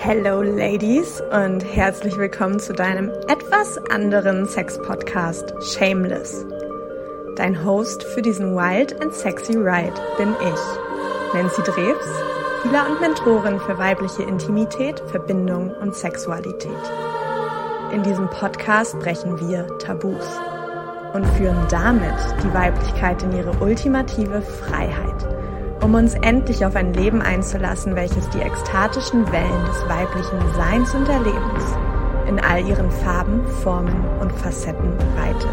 Hello Ladies und herzlich willkommen zu deinem etwas anderen Sex-Podcast Shameless. Dein Host für diesen Wild and Sexy Ride bin ich, Nancy Drews, Healer und Mentorin für weibliche Intimität, Verbindung und Sexualität. In diesem Podcast brechen wir Tabus und führen damit die Weiblichkeit in ihre ultimative Freiheit um uns endlich auf ein Leben einzulassen, welches die ekstatischen Wellen des weiblichen Seins und Erlebens in all ihren Farben, Formen und Facetten reitet.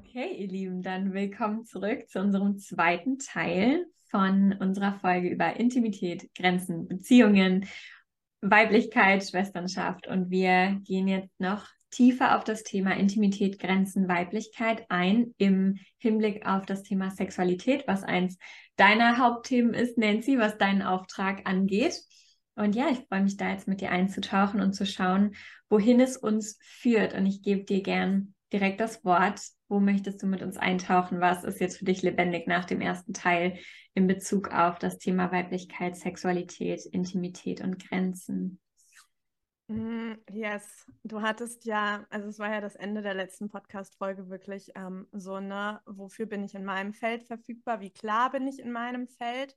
Okay, ihr Lieben, dann willkommen zurück zu unserem zweiten Teil von unserer Folge über Intimität, Grenzen, Beziehungen, Weiblichkeit, Schwesternschaft. Und wir gehen jetzt noch tiefer auf das Thema Intimität, Grenzen, Weiblichkeit ein im Hinblick auf das Thema Sexualität, was eins deiner Hauptthemen ist, Nancy, was deinen Auftrag angeht. Und ja, ich freue mich da jetzt mit dir einzutauchen und zu schauen, wohin es uns führt. Und ich gebe dir gern direkt das Wort. Wo möchtest du mit uns eintauchen? Was ist jetzt für dich lebendig nach dem ersten Teil in Bezug auf das Thema Weiblichkeit, Sexualität, Intimität und Grenzen? Mm, yes, du hattest ja, also es war ja das Ende der letzten Podcast-Folge wirklich ähm, so, ne, wofür bin ich in meinem Feld verfügbar, wie klar bin ich in meinem Feld.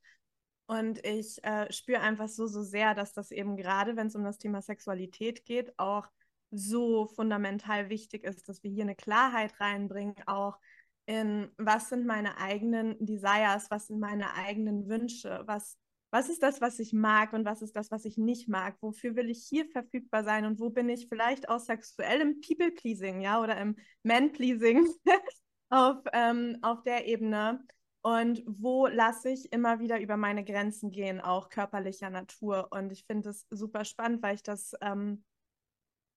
Und ich äh, spüre einfach so, so sehr, dass das eben gerade, wenn es um das Thema Sexualität geht, auch so fundamental wichtig ist, dass wir hier eine Klarheit reinbringen, auch in was sind meine eigenen Desires, was sind meine eigenen Wünsche, was was ist das, was ich mag und was ist das, was ich nicht mag? Wofür will ich hier verfügbar sein und wo bin ich vielleicht auch sexuell im People-Pleasing, ja, oder im Man-Pleasing auf, ähm, auf der Ebene? Und wo lasse ich immer wieder über meine Grenzen gehen, auch körperlicher Natur? Und ich finde das super spannend, weil ich das, ähm,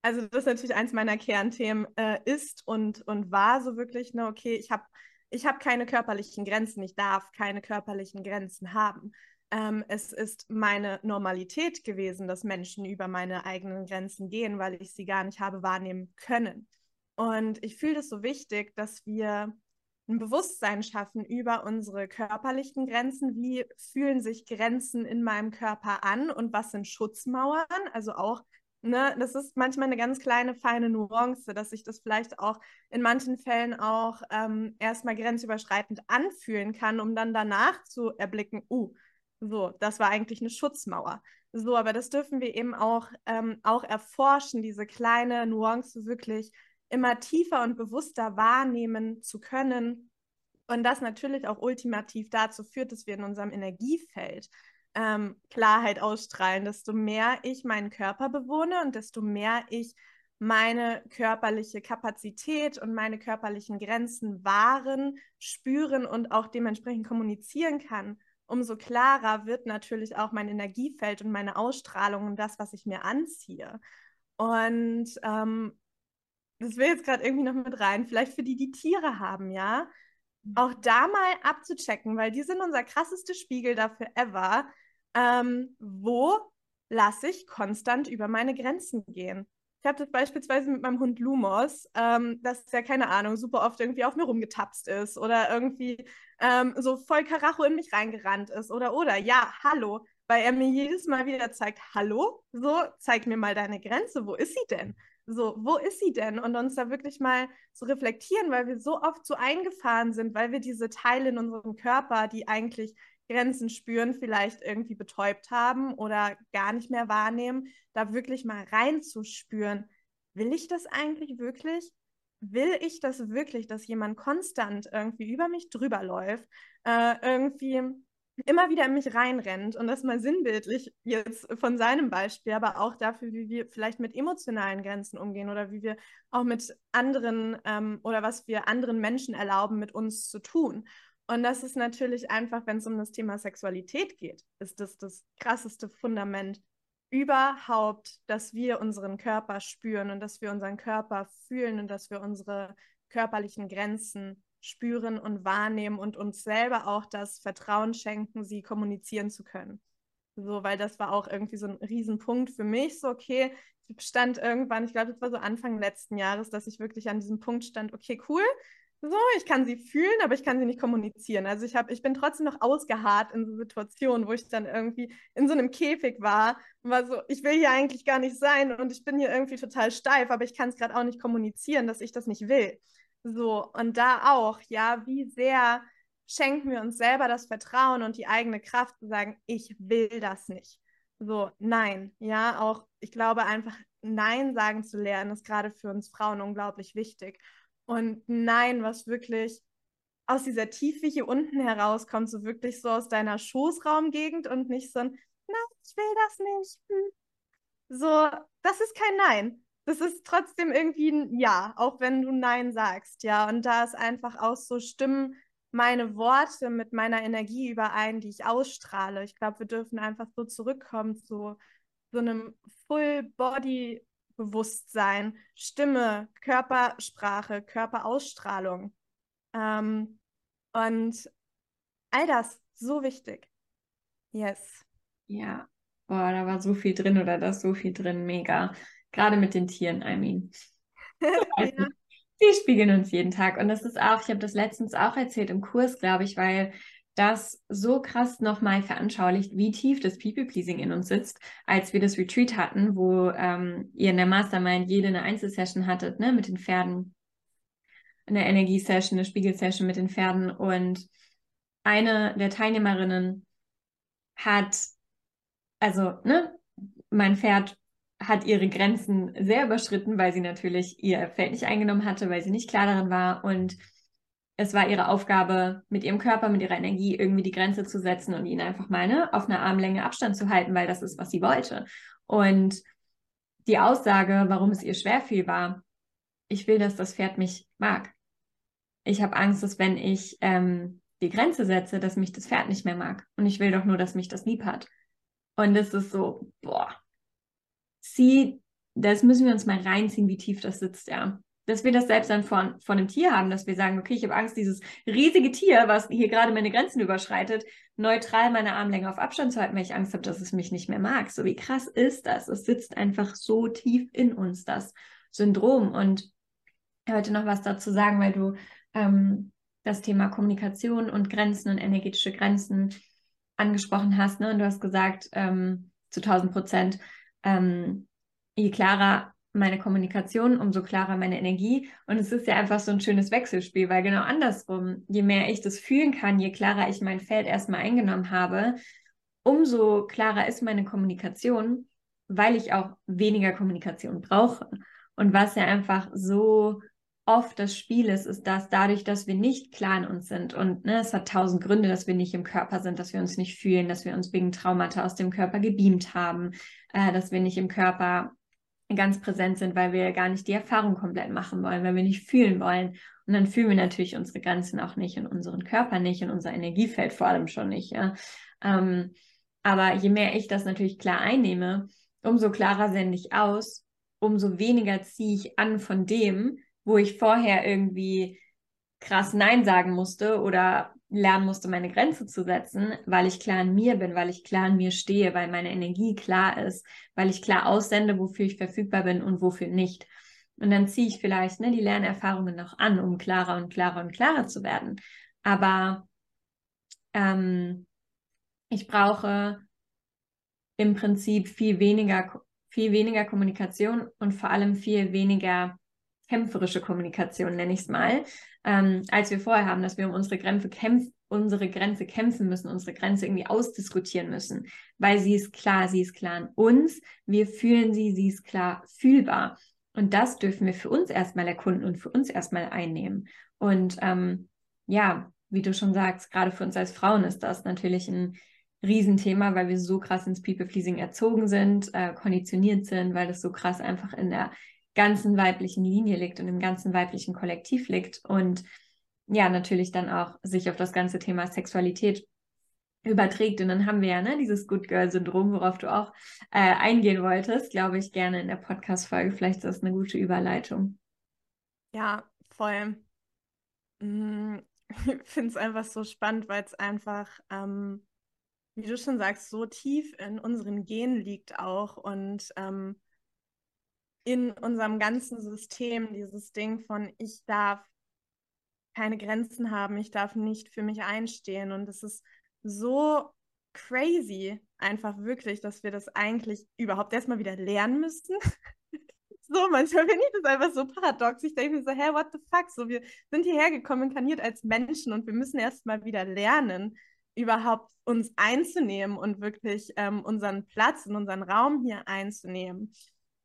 also das natürlich eins meiner Kernthemen äh, ist und, und war so wirklich, ne, okay, ich habe ich hab keine körperlichen Grenzen, ich darf keine körperlichen Grenzen haben ähm, es ist meine Normalität gewesen, dass Menschen über meine eigenen Grenzen gehen, weil ich sie gar nicht habe wahrnehmen können. Und ich fühle es so wichtig, dass wir ein Bewusstsein schaffen über unsere körperlichen Grenzen. Wie fühlen sich Grenzen in meinem Körper an und was sind Schutzmauern? Also auch, ne, das ist manchmal eine ganz kleine, feine Nuance, dass sich das vielleicht auch in manchen Fällen auch ähm, erstmal grenzüberschreitend anfühlen kann, um dann danach zu erblicken, uh, so, das war eigentlich eine Schutzmauer. So, aber das dürfen wir eben auch, ähm, auch erforschen, diese kleine Nuance wirklich immer tiefer und bewusster wahrnehmen zu können. Und das natürlich auch ultimativ dazu führt, dass wir in unserem Energiefeld ähm, Klarheit ausstrahlen. Desto mehr ich meinen Körper bewohne und desto mehr ich meine körperliche Kapazität und meine körperlichen Grenzen wahren, spüren und auch dementsprechend kommunizieren kann, umso klarer wird natürlich auch mein Energiefeld und meine Ausstrahlung und das, was ich mir anziehe. Und ähm, das will jetzt gerade irgendwie noch mit rein, vielleicht für die, die Tiere haben, ja, mhm. auch da mal abzuchecken, weil die sind unser krassestes Spiegel dafür ever. Ähm, wo lasse ich konstant über meine Grenzen gehen? Ich das beispielsweise mit meinem Hund Lumos, ähm, dass er, keine Ahnung, super oft irgendwie auf mir rumgetapst ist oder irgendwie ähm, so voll Karacho in mich reingerannt ist oder, oder, ja, hallo, weil er mir jedes Mal wieder zeigt, hallo, so, zeig mir mal deine Grenze, wo ist sie denn? So, wo ist sie denn? Und uns da wirklich mal zu reflektieren, weil wir so oft so eingefahren sind, weil wir diese Teile in unserem Körper, die eigentlich Grenzen spüren, vielleicht irgendwie betäubt haben oder gar nicht mehr wahrnehmen, da wirklich mal reinzuspüren. Will ich das eigentlich wirklich? Will ich das wirklich, dass jemand konstant irgendwie über mich drüber läuft, äh, irgendwie immer wieder in mich reinrennt und das mal sinnbildlich jetzt von seinem Beispiel, aber auch dafür, wie wir vielleicht mit emotionalen Grenzen umgehen oder wie wir auch mit anderen ähm, oder was wir anderen Menschen erlauben, mit uns zu tun. Und das ist natürlich einfach, wenn es um das Thema Sexualität geht, ist das das krasseste Fundament überhaupt, dass wir unseren Körper spüren und dass wir unseren Körper fühlen und dass wir unsere körperlichen Grenzen spüren und wahrnehmen und uns selber auch das Vertrauen schenken, sie kommunizieren zu können. So, weil das war auch irgendwie so ein Riesenpunkt für mich. So, okay, ich stand irgendwann, ich glaube, das war so Anfang letzten Jahres, dass ich wirklich an diesem Punkt stand, okay, cool, so, ich kann sie fühlen, aber ich kann sie nicht kommunizieren. Also ich habe, ich bin trotzdem noch ausgeharrt in so Situationen, wo ich dann irgendwie in so einem Käfig war und war so, ich will hier eigentlich gar nicht sein und ich bin hier irgendwie total steif, aber ich kann es gerade auch nicht kommunizieren, dass ich das nicht will. So, und da auch, ja, wie sehr schenken wir uns selber das Vertrauen und die eigene Kraft zu sagen, ich will das nicht. So, nein, ja, auch ich glaube einfach, Nein sagen zu lernen, ist gerade für uns Frauen unglaublich wichtig. Und Nein, was wirklich aus dieser Tiefe hier unten herauskommt, so wirklich so aus deiner Schoßraumgegend und nicht so ein, nein, ich will das nicht. Hm. So, das ist kein Nein. Das ist trotzdem irgendwie ein Ja, auch wenn du Nein sagst, ja. Und da ist einfach auch so Stimmen meine Worte mit meiner Energie überein, die ich ausstrahle. Ich glaube, wir dürfen einfach so zurückkommen zu so einem Full-Body-Bewusstsein, Stimme, Körpersprache, Körperausstrahlung. Ähm, und all das, so wichtig. Yes. Ja, boah, da war so viel drin oder da ist so viel drin, mega. Gerade mit den Tieren, I mean. ja die spiegeln uns jeden Tag. Und das ist auch, ich habe das letztens auch erzählt im Kurs, glaube ich, weil das so krass nochmal veranschaulicht, wie tief das People-Pleasing in uns sitzt, als wir das Retreat hatten, wo ähm, ihr in der Mastermind jede eine Einzelsession hattet, ne, mit den Pferden, eine Energiesession, eine Spiegelsession mit den Pferden und eine der Teilnehmerinnen hat, also, ne, mein Pferd hat ihre Grenzen sehr überschritten, weil sie natürlich ihr Feld nicht eingenommen hatte, weil sie nicht klar darin war. Und es war ihre Aufgabe, mit ihrem Körper, mit ihrer Energie irgendwie die Grenze zu setzen und ihn einfach mal ne, auf einer Armlänge Abstand zu halten, weil das ist, was sie wollte. Und die Aussage, warum es ihr schwer fiel, war, ich will, dass das Pferd mich mag. Ich habe Angst, dass wenn ich ähm, die Grenze setze, dass mich das Pferd nicht mehr mag. Und ich will doch nur, dass mich das lieb hat. Und das ist so, boah, zieh, das müssen wir uns mal reinziehen, wie tief das sitzt, ja. Dass wir das selbst dann von, von einem Tier haben, dass wir sagen, okay, ich habe Angst, dieses riesige Tier, was hier gerade meine Grenzen überschreitet, neutral meine Armlänge auf Abstand zu halten, weil ich Angst habe, dass es mich nicht mehr mag. So wie krass ist das? Es sitzt einfach so tief in uns, das Syndrom. Und heute noch was dazu sagen, weil du ähm, das Thema Kommunikation und Grenzen und energetische Grenzen angesprochen hast. Ne? Und du hast gesagt, ähm, zu 1000 Prozent, ähm, je klarer meine Kommunikation, umso klarer meine Energie. Und es ist ja einfach so ein schönes Wechselspiel, weil genau andersrum, je mehr ich das fühlen kann, je klarer ich mein Feld erstmal eingenommen habe, umso klarer ist meine Kommunikation, weil ich auch weniger Kommunikation brauche. Und was ja einfach so oft das Spiel ist, ist, dass dadurch, dass wir nicht klar in uns sind und ne, es hat tausend Gründe, dass wir nicht im Körper sind, dass wir uns nicht fühlen, dass wir uns wegen Traumata aus dem Körper gebeamt haben, äh, dass wir nicht im Körper ganz präsent sind, weil wir gar nicht die Erfahrung komplett machen wollen, weil wir nicht fühlen wollen. Und dann fühlen wir natürlich unsere Grenzen auch nicht in unseren Körper nicht, in unser Energiefeld vor allem schon nicht. Ja? Ähm, aber je mehr ich das natürlich klar einnehme, umso klarer sende ich aus, umso weniger ziehe ich an von dem, wo ich vorher irgendwie krass Nein sagen musste oder lernen musste, meine Grenze zu setzen, weil ich klar in mir bin, weil ich klar in mir stehe, weil meine Energie klar ist, weil ich klar aussende, wofür ich verfügbar bin und wofür nicht. Und dann ziehe ich vielleicht ne, die Lernerfahrungen noch an, um klarer und klarer und klarer zu werden. Aber ähm, ich brauche im Prinzip viel weniger, viel weniger Kommunikation und vor allem viel weniger kämpferische Kommunikation, nenne ich es mal, ähm, als wir vorher haben, dass wir um unsere Grenze, kämpf unsere Grenze kämpfen müssen, unsere Grenze irgendwie ausdiskutieren müssen, weil sie ist klar, sie ist klar in uns, wir fühlen sie, sie ist klar fühlbar. Und das dürfen wir für uns erstmal erkunden und für uns erstmal einnehmen. Und ähm, ja, wie du schon sagst, gerade für uns als Frauen ist das natürlich ein Riesenthema, weil wir so krass ins People-Pleasing erzogen sind, äh, konditioniert sind, weil das so krass einfach in der ganzen weiblichen Linie liegt und im ganzen weiblichen Kollektiv liegt und ja, natürlich dann auch sich auf das ganze Thema Sexualität überträgt. Und dann haben wir ja ne, dieses Good Girl-Syndrom, worauf du auch äh, eingehen wolltest, glaube ich, gerne in der Podcast-Folge. Vielleicht ist das eine gute Überleitung. Ja, voll. Mm, ich finde es einfach so spannend, weil es einfach, ähm, wie du schon sagst, so tief in unseren Genen liegt auch und ähm, in unserem ganzen System dieses Ding von ich darf keine Grenzen haben, ich darf nicht für mich einstehen. Und es ist so crazy, einfach wirklich, dass wir das eigentlich überhaupt erstmal wieder lernen müssen. so, manchmal finde ich das einfach so paradox. Ich denke mir so, hä, what the fuck? So, wir sind hierher gekommen, inkarniert als Menschen und wir müssen erstmal wieder lernen, überhaupt uns einzunehmen und wirklich ähm, unseren Platz in unseren Raum hier einzunehmen.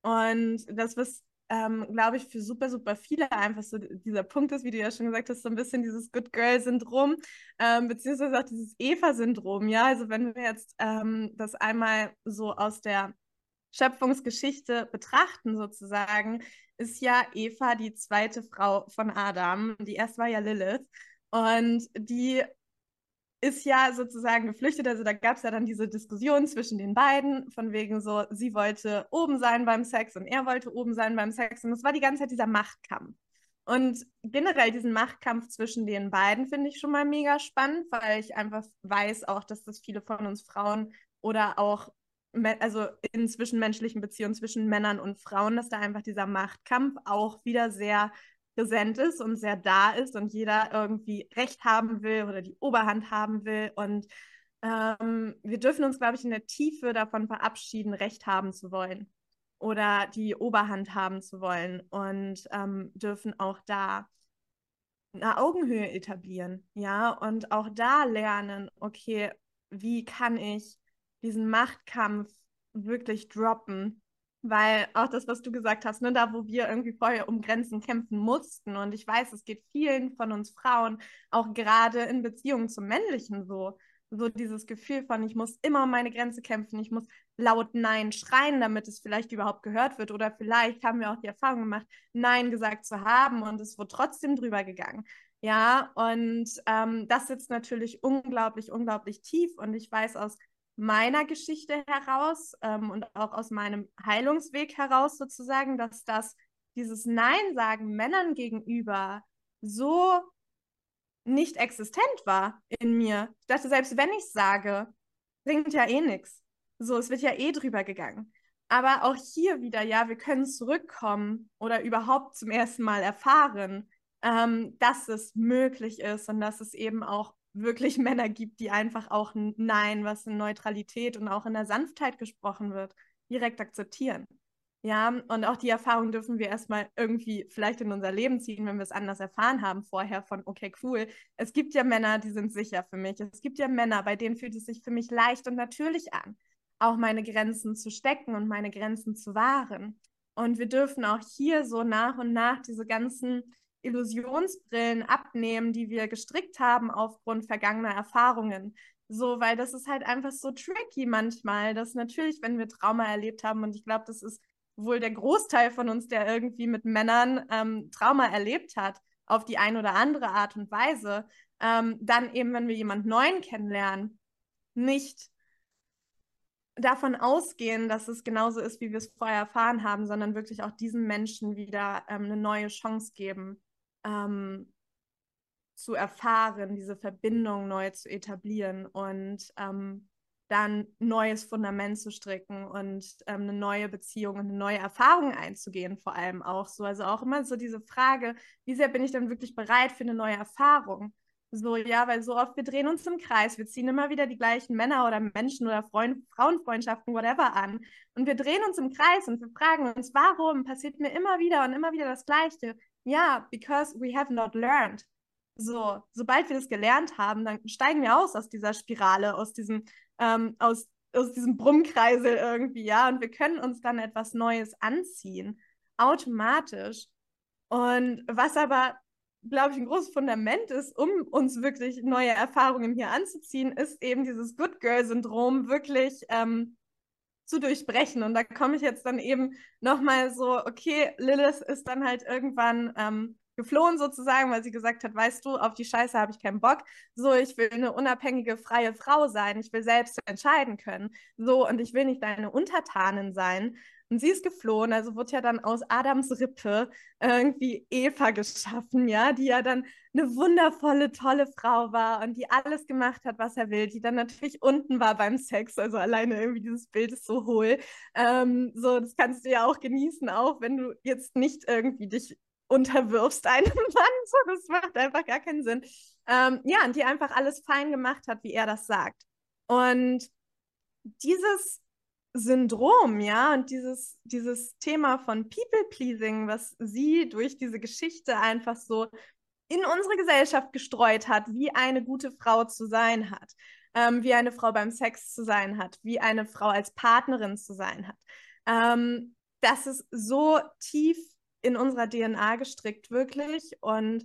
Und das, was ähm, glaube ich, für super, super viele einfach so dieser Punkt ist, wie du ja schon gesagt hast, so ein bisschen dieses Good Girl-Syndrom, ähm, beziehungsweise auch dieses Eva-Syndrom. Ja, also wenn wir jetzt ähm, das einmal so aus der Schöpfungsgeschichte betrachten, sozusagen, ist ja Eva die zweite Frau von Adam. Die erste war ja Lilith. Und die ist ja sozusagen geflüchtet. Also da gab es ja dann diese Diskussion zwischen den beiden, von wegen so, sie wollte oben sein beim Sex und er wollte oben sein beim Sex. Und es war die ganze Zeit dieser Machtkampf. Und generell diesen Machtkampf zwischen den beiden finde ich schon mal mega spannend, weil ich einfach weiß auch, dass das viele von uns Frauen oder auch also in zwischenmenschlichen Beziehungen zwischen Männern und Frauen, dass da einfach dieser Machtkampf auch wieder sehr präsent ist und sehr da ist und jeder irgendwie Recht haben will oder die Oberhand haben will. Und ähm, wir dürfen uns, glaube ich, in der Tiefe davon verabschieden, Recht haben zu wollen oder die Oberhand haben zu wollen und ähm, dürfen auch da eine Augenhöhe etablieren, ja, und auch da lernen, okay, wie kann ich diesen Machtkampf wirklich droppen weil auch das, was du gesagt hast, ne, da wo wir irgendwie vorher um Grenzen kämpfen mussten. Und ich weiß, es geht vielen von uns Frauen, auch gerade in Beziehungen zum Männlichen so. So dieses Gefühl von, ich muss immer um meine Grenze kämpfen, ich muss laut Nein schreien, damit es vielleicht überhaupt gehört wird. Oder vielleicht haben wir auch die Erfahrung gemacht, Nein gesagt zu haben und es wurde trotzdem drüber gegangen. Ja, und ähm, das sitzt natürlich unglaublich, unglaublich tief. Und ich weiß aus meiner Geschichte heraus ähm, und auch aus meinem Heilungsweg heraus sozusagen, dass das dieses Nein sagen Männern gegenüber so nicht existent war in mir. Ich dachte, selbst wenn ich sage, bringt ja eh nichts. So, es wird ja eh drüber gegangen. Aber auch hier wieder, ja, wir können zurückkommen oder überhaupt zum ersten Mal erfahren, ähm, dass es möglich ist und dass es eben auch wirklich Männer gibt, die einfach auch ein Nein, was in Neutralität und auch in der Sanftheit gesprochen wird, direkt akzeptieren. Ja, und auch die Erfahrung dürfen wir erstmal irgendwie vielleicht in unser Leben ziehen, wenn wir es anders erfahren haben vorher von, okay, cool. Es gibt ja Männer, die sind sicher für mich. Es gibt ja Männer, bei denen fühlt es sich für mich leicht und natürlich an, auch meine Grenzen zu stecken und meine Grenzen zu wahren. Und wir dürfen auch hier so nach und nach diese ganzen Illusionsbrillen abnehmen, die wir gestrickt haben aufgrund vergangener Erfahrungen. So, weil das ist halt einfach so tricky manchmal, dass natürlich, wenn wir Trauma erlebt haben, und ich glaube, das ist wohl der Großteil von uns, der irgendwie mit Männern ähm, Trauma erlebt hat, auf die eine oder andere Art und Weise, ähm, dann eben, wenn wir jemanden Neuen kennenlernen, nicht davon ausgehen, dass es genauso ist, wie wir es vorher erfahren haben, sondern wirklich auch diesen Menschen wieder ähm, eine neue Chance geben, ähm, zu erfahren, diese Verbindung neu zu etablieren und ähm, dann neues Fundament zu stricken und ähm, eine neue Beziehung und eine neue Erfahrung einzugehen, vor allem auch so. Also auch immer so diese Frage, wie sehr bin ich dann wirklich bereit für eine neue Erfahrung? So, ja, weil so oft wir drehen uns im Kreis, wir ziehen immer wieder die gleichen Männer oder Menschen oder Freund Frauenfreundschaften, whatever an. Und wir drehen uns im Kreis und wir fragen uns, warum passiert mir immer wieder und immer wieder das Gleiche? Ja, because we have not learned. So, sobald wir das gelernt haben, dann steigen wir aus aus dieser Spirale, aus diesem, ähm, aus, aus diesem Brummkreisel irgendwie, ja, und wir können uns dann etwas Neues anziehen, automatisch. Und was aber, glaube ich, ein großes Fundament ist, um uns wirklich neue Erfahrungen hier anzuziehen, ist eben dieses Good Girl-Syndrom wirklich ähm, zu durchbrechen. Und da komme ich jetzt dann eben nochmal so, okay, Lilith ist dann halt irgendwann ähm, geflohen sozusagen, weil sie gesagt hat, weißt du, auf die Scheiße habe ich keinen Bock. So, ich will eine unabhängige, freie Frau sein. Ich will selbst entscheiden können. So, und ich will nicht deine Untertanin sein. Und sie ist geflohen, also wurde ja dann aus Adams Rippe irgendwie Eva geschaffen, ja, die ja dann eine wundervolle, tolle Frau war und die alles gemacht hat, was er will, die dann natürlich unten war beim Sex, also alleine irgendwie dieses Bild ist so hohl. Ähm, so, das kannst du ja auch genießen, auch wenn du jetzt nicht irgendwie dich unterwirfst einem Mann. So, das macht einfach gar keinen Sinn. Ähm, ja, und die einfach alles fein gemacht hat, wie er das sagt. Und dieses Syndrom, ja, und dieses, dieses Thema von People-Pleasing, was sie durch diese Geschichte einfach so in unsere Gesellschaft gestreut hat, wie eine gute Frau zu sein hat, ähm, wie eine Frau beim Sex zu sein hat, wie eine Frau als Partnerin zu sein hat. Ähm, das ist so tief in unserer DNA gestrickt, wirklich. Und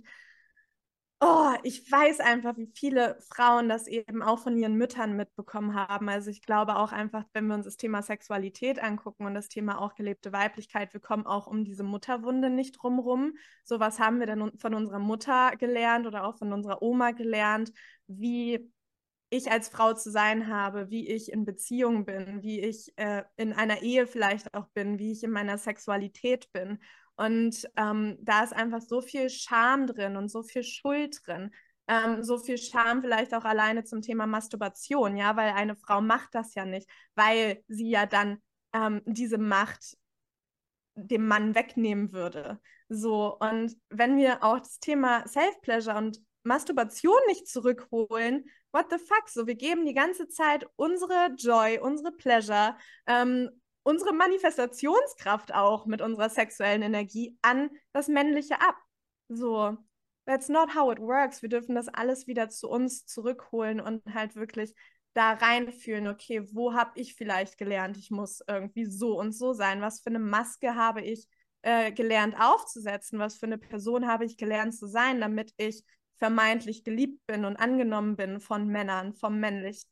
oh, ich weiß einfach, wie viele Frauen das eben auch von ihren Müttern mitbekommen haben. Also ich glaube auch einfach, wenn wir uns das Thema Sexualität angucken und das Thema auch gelebte Weiblichkeit, wir kommen auch um diese Mutterwunde nicht drumrum. So was haben wir dann von unserer Mutter gelernt oder auch von unserer Oma gelernt, wie ich als Frau zu sein habe, wie ich in Beziehung bin, wie ich äh, in einer Ehe vielleicht auch bin, wie ich in meiner Sexualität bin. Und ähm, da ist einfach so viel Scham drin und so viel Schuld drin. Ähm, so viel Scham vielleicht auch alleine zum Thema Masturbation, ja, weil eine Frau macht das ja nicht, weil sie ja dann ähm, diese Macht dem Mann wegnehmen würde. So, und wenn wir auch das Thema Self-Pleasure und Masturbation nicht zurückholen, what the fuck? So, wir geben die ganze Zeit unsere Joy, unsere Pleasure, ähm, unsere Manifestationskraft auch mit unserer sexuellen Energie an das Männliche ab. So, that's not how it works. Wir dürfen das alles wieder zu uns zurückholen und halt wirklich da reinfühlen, okay, wo habe ich vielleicht gelernt, ich muss irgendwie so und so sein? Was für eine Maske habe ich äh, gelernt aufzusetzen? Was für eine Person habe ich gelernt zu sein, damit ich vermeintlich geliebt bin und angenommen bin von Männern, vom, männlich,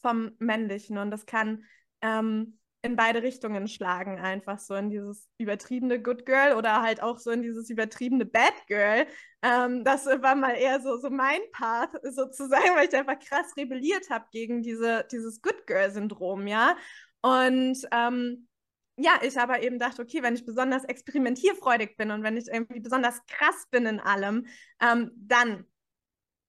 vom Männlichen. Und das kann ähm, in beide Richtungen schlagen, einfach so in dieses übertriebene Good Girl oder halt auch so in dieses übertriebene Bad Girl. Ähm, das war mal eher so, so mein Part sozusagen, weil ich einfach krass rebelliert habe gegen diese, dieses Good Girl-Syndrom, ja. Und ähm, ja, ich aber eben dachte, okay, wenn ich besonders experimentierfreudig bin und wenn ich irgendwie besonders krass bin in allem, ähm, dann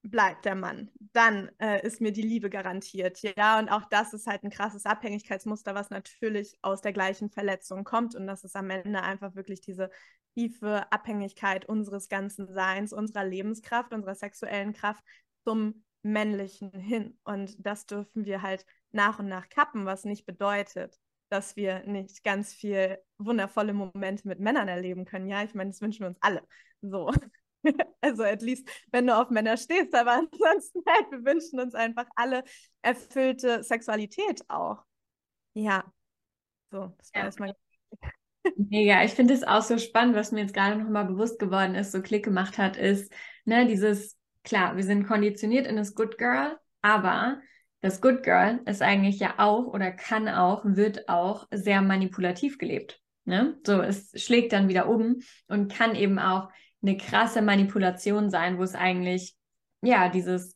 bleibt der Mann. Dann äh, ist mir die Liebe garantiert. Ja, und auch das ist halt ein krasses Abhängigkeitsmuster, was natürlich aus der gleichen Verletzung kommt. Und das ist am Ende einfach wirklich diese tiefe Abhängigkeit unseres ganzen Seins, unserer Lebenskraft, unserer sexuellen Kraft zum Männlichen hin. Und das dürfen wir halt nach und nach kappen, was nicht bedeutet, dass wir nicht ganz viel wundervolle Momente mit Männern erleben können. Ja, ich meine, das wünschen wir uns alle. So. Also at least, wenn du auf Männer stehst, aber ansonsten halt, wir wünschen uns einfach alle erfüllte Sexualität auch. Ja, so, das war ja. erstmal. Mega, ich finde es auch so spannend, was mir jetzt gerade nochmal bewusst geworden ist, so Klick gemacht hat, ist, ne, dieses, klar, wir sind konditioniert in das Good Girl, aber das Good Girl ist eigentlich ja auch oder kann auch, wird auch sehr manipulativ gelebt. Ne? So, es schlägt dann wieder um und kann eben auch eine krasse Manipulation sein, wo es eigentlich, ja, dieses,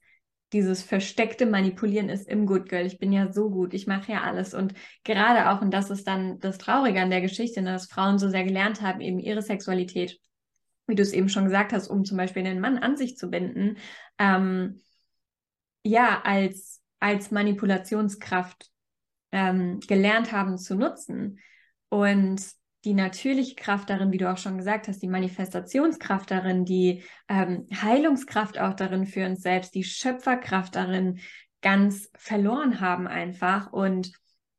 dieses versteckte Manipulieren ist im Good Girl. Ich bin ja so gut, ich mache ja alles. Und gerade auch, und das ist dann das Traurige an der Geschichte, ne, dass Frauen so sehr gelernt haben, eben ihre Sexualität, wie du es eben schon gesagt hast, um zum Beispiel einen Mann an sich zu binden, ähm, ja, als, als Manipulationskraft ähm, gelernt haben zu nutzen. Und die natürliche Kraft darin, wie du auch schon gesagt hast, die Manifestationskraft darin, die ähm, Heilungskraft auch darin für uns selbst, die Schöpferkraft darin ganz verloren haben einfach. Und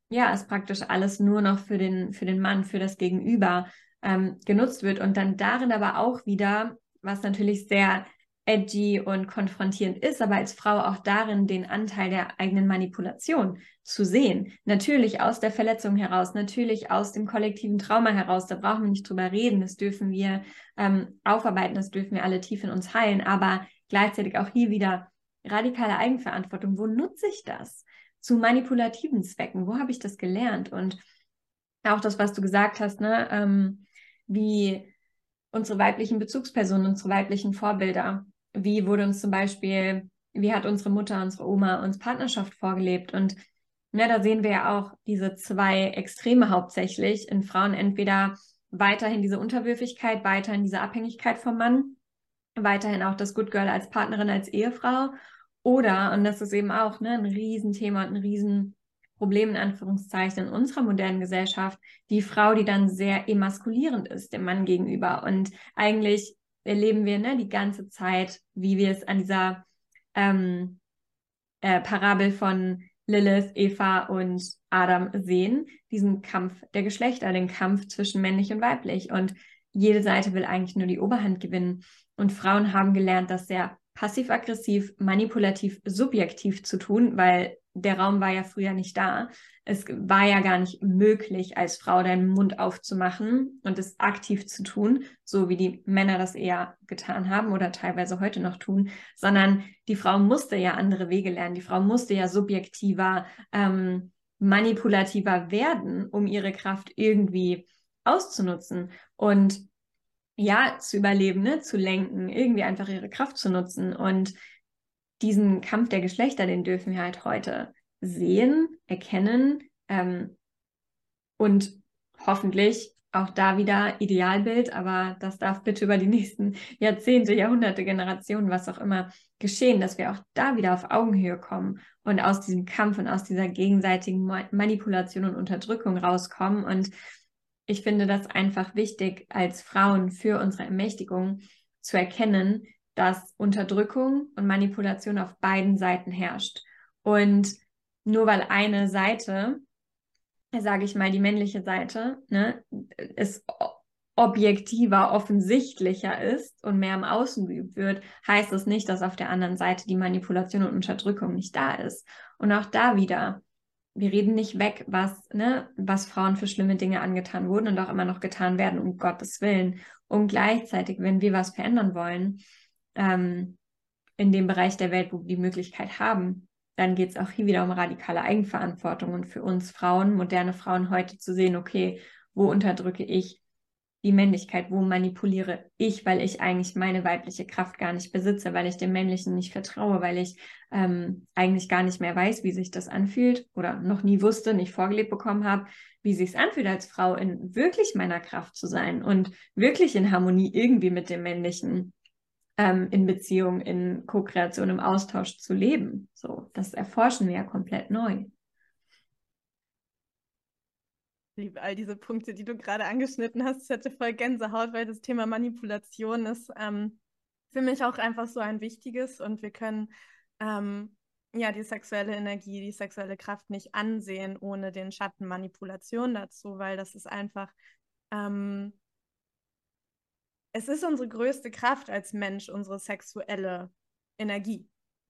ja, es praktisch alles nur noch für den, für den Mann, für das Gegenüber ähm, genutzt wird und dann darin aber auch wieder, was natürlich sehr edgy und konfrontierend ist, aber als Frau auch darin den Anteil der eigenen Manipulation zu sehen. Natürlich aus der Verletzung heraus, natürlich aus dem kollektiven Trauma heraus, da brauchen wir nicht drüber reden, das dürfen wir ähm, aufarbeiten, das dürfen wir alle tief in uns heilen, aber gleichzeitig auch hier wieder radikale Eigenverantwortung. Wo nutze ich das? Zu manipulativen Zwecken, wo habe ich das gelernt? Und auch das, was du gesagt hast, ne, ähm, wie unsere weiblichen Bezugspersonen, unsere weiblichen Vorbilder wie wurde uns zum Beispiel, wie hat unsere Mutter, unsere Oma uns Partnerschaft vorgelebt? Und ja, da sehen wir ja auch diese zwei Extreme hauptsächlich in Frauen, entweder weiterhin diese Unterwürfigkeit, weiterhin diese Abhängigkeit vom Mann, weiterhin auch das Good Girl als Partnerin, als Ehefrau. Oder, und das ist eben auch ne, ein Riesenthema und ein Riesen Problem in Anführungszeichen in unserer modernen Gesellschaft die Frau, die dann sehr emaskulierend ist dem Mann gegenüber. Und eigentlich erleben wir ne, die ganze Zeit, wie wir es an dieser ähm, äh, Parabel von Lilith, Eva und Adam sehen, diesen Kampf der Geschlechter, den Kampf zwischen männlich und weiblich. Und jede Seite will eigentlich nur die Oberhand gewinnen. Und Frauen haben gelernt, das sehr passiv-aggressiv, manipulativ, subjektiv zu tun, weil der Raum war ja früher nicht da. Es war ja gar nicht möglich, als Frau deinen Mund aufzumachen und es aktiv zu tun, so wie die Männer das eher getan haben oder teilweise heute noch tun, sondern die Frau musste ja andere Wege lernen. Die Frau musste ja subjektiver, ähm, manipulativer werden, um ihre Kraft irgendwie auszunutzen und ja, zu überleben, ne? zu lenken, irgendwie einfach ihre Kraft zu nutzen. Und diesen Kampf der Geschlechter, den dürfen wir halt heute sehen, erkennen ähm, und hoffentlich auch da wieder Idealbild, aber das darf bitte über die nächsten Jahrzehnte, Jahrhunderte, Generationen, was auch immer geschehen, dass wir auch da wieder auf Augenhöhe kommen und aus diesem Kampf und aus dieser gegenseitigen Manipulation und Unterdrückung rauskommen. Und ich finde das einfach wichtig, als Frauen für unsere Ermächtigung zu erkennen, dass Unterdrückung und Manipulation auf beiden Seiten herrscht. Und nur weil eine Seite, sage ich mal, die männliche Seite, ne, es objektiver, offensichtlicher ist und mehr im Außen geübt wird, heißt es nicht, dass auf der anderen Seite die Manipulation und Unterdrückung nicht da ist. Und auch da wieder, wir reden nicht weg, was, ne, was Frauen für schlimme Dinge angetan wurden und auch immer noch getan werden, um Gottes Willen. Und gleichzeitig, wenn wir was verändern wollen, ähm, in dem Bereich der Welt, wo wir die Möglichkeit haben, dann geht es auch hier wieder um radikale Eigenverantwortung und für uns Frauen, moderne Frauen heute zu sehen, okay, wo unterdrücke ich die Männlichkeit, wo manipuliere ich, weil ich eigentlich meine weibliche Kraft gar nicht besitze, weil ich dem Männlichen nicht vertraue, weil ich ähm, eigentlich gar nicht mehr weiß, wie sich das anfühlt oder noch nie wusste, nicht vorgelebt bekommen habe, wie sich es anfühlt, als Frau in wirklich meiner Kraft zu sein und wirklich in Harmonie irgendwie mit dem Männlichen ähm, in Beziehung, in Co-Kreation, im Austausch zu leben. So, das erforschen wir ja komplett neu. Liebe all diese Punkte, die du gerade angeschnitten hast. Ich hatte voll Gänsehaut, weil das Thema Manipulation ist ähm, für mich auch einfach so ein wichtiges und wir können ähm, ja die sexuelle Energie, die sexuelle Kraft nicht ansehen ohne den Schatten Manipulation dazu, weil das ist einfach ähm, es ist unsere größte Kraft als Mensch, unsere sexuelle Energie.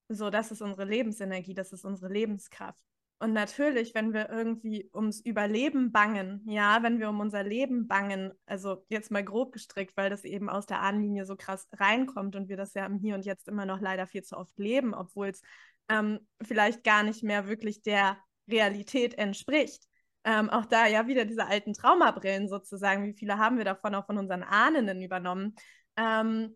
So, das ist unsere Lebensenergie, das ist unsere Lebenskraft. Und natürlich, wenn wir irgendwie ums Überleben bangen, ja, wenn wir um unser Leben bangen, also jetzt mal grob gestrickt, weil das eben aus der Ahnenlinie so krass reinkommt und wir das ja im Hier und Jetzt immer noch leider viel zu oft leben, obwohl es ähm, vielleicht gar nicht mehr wirklich der Realität entspricht. Ähm, auch da ja wieder diese alten Traumabrillen sozusagen, wie viele haben wir davon auch von unseren Ahnen übernommen. Ähm,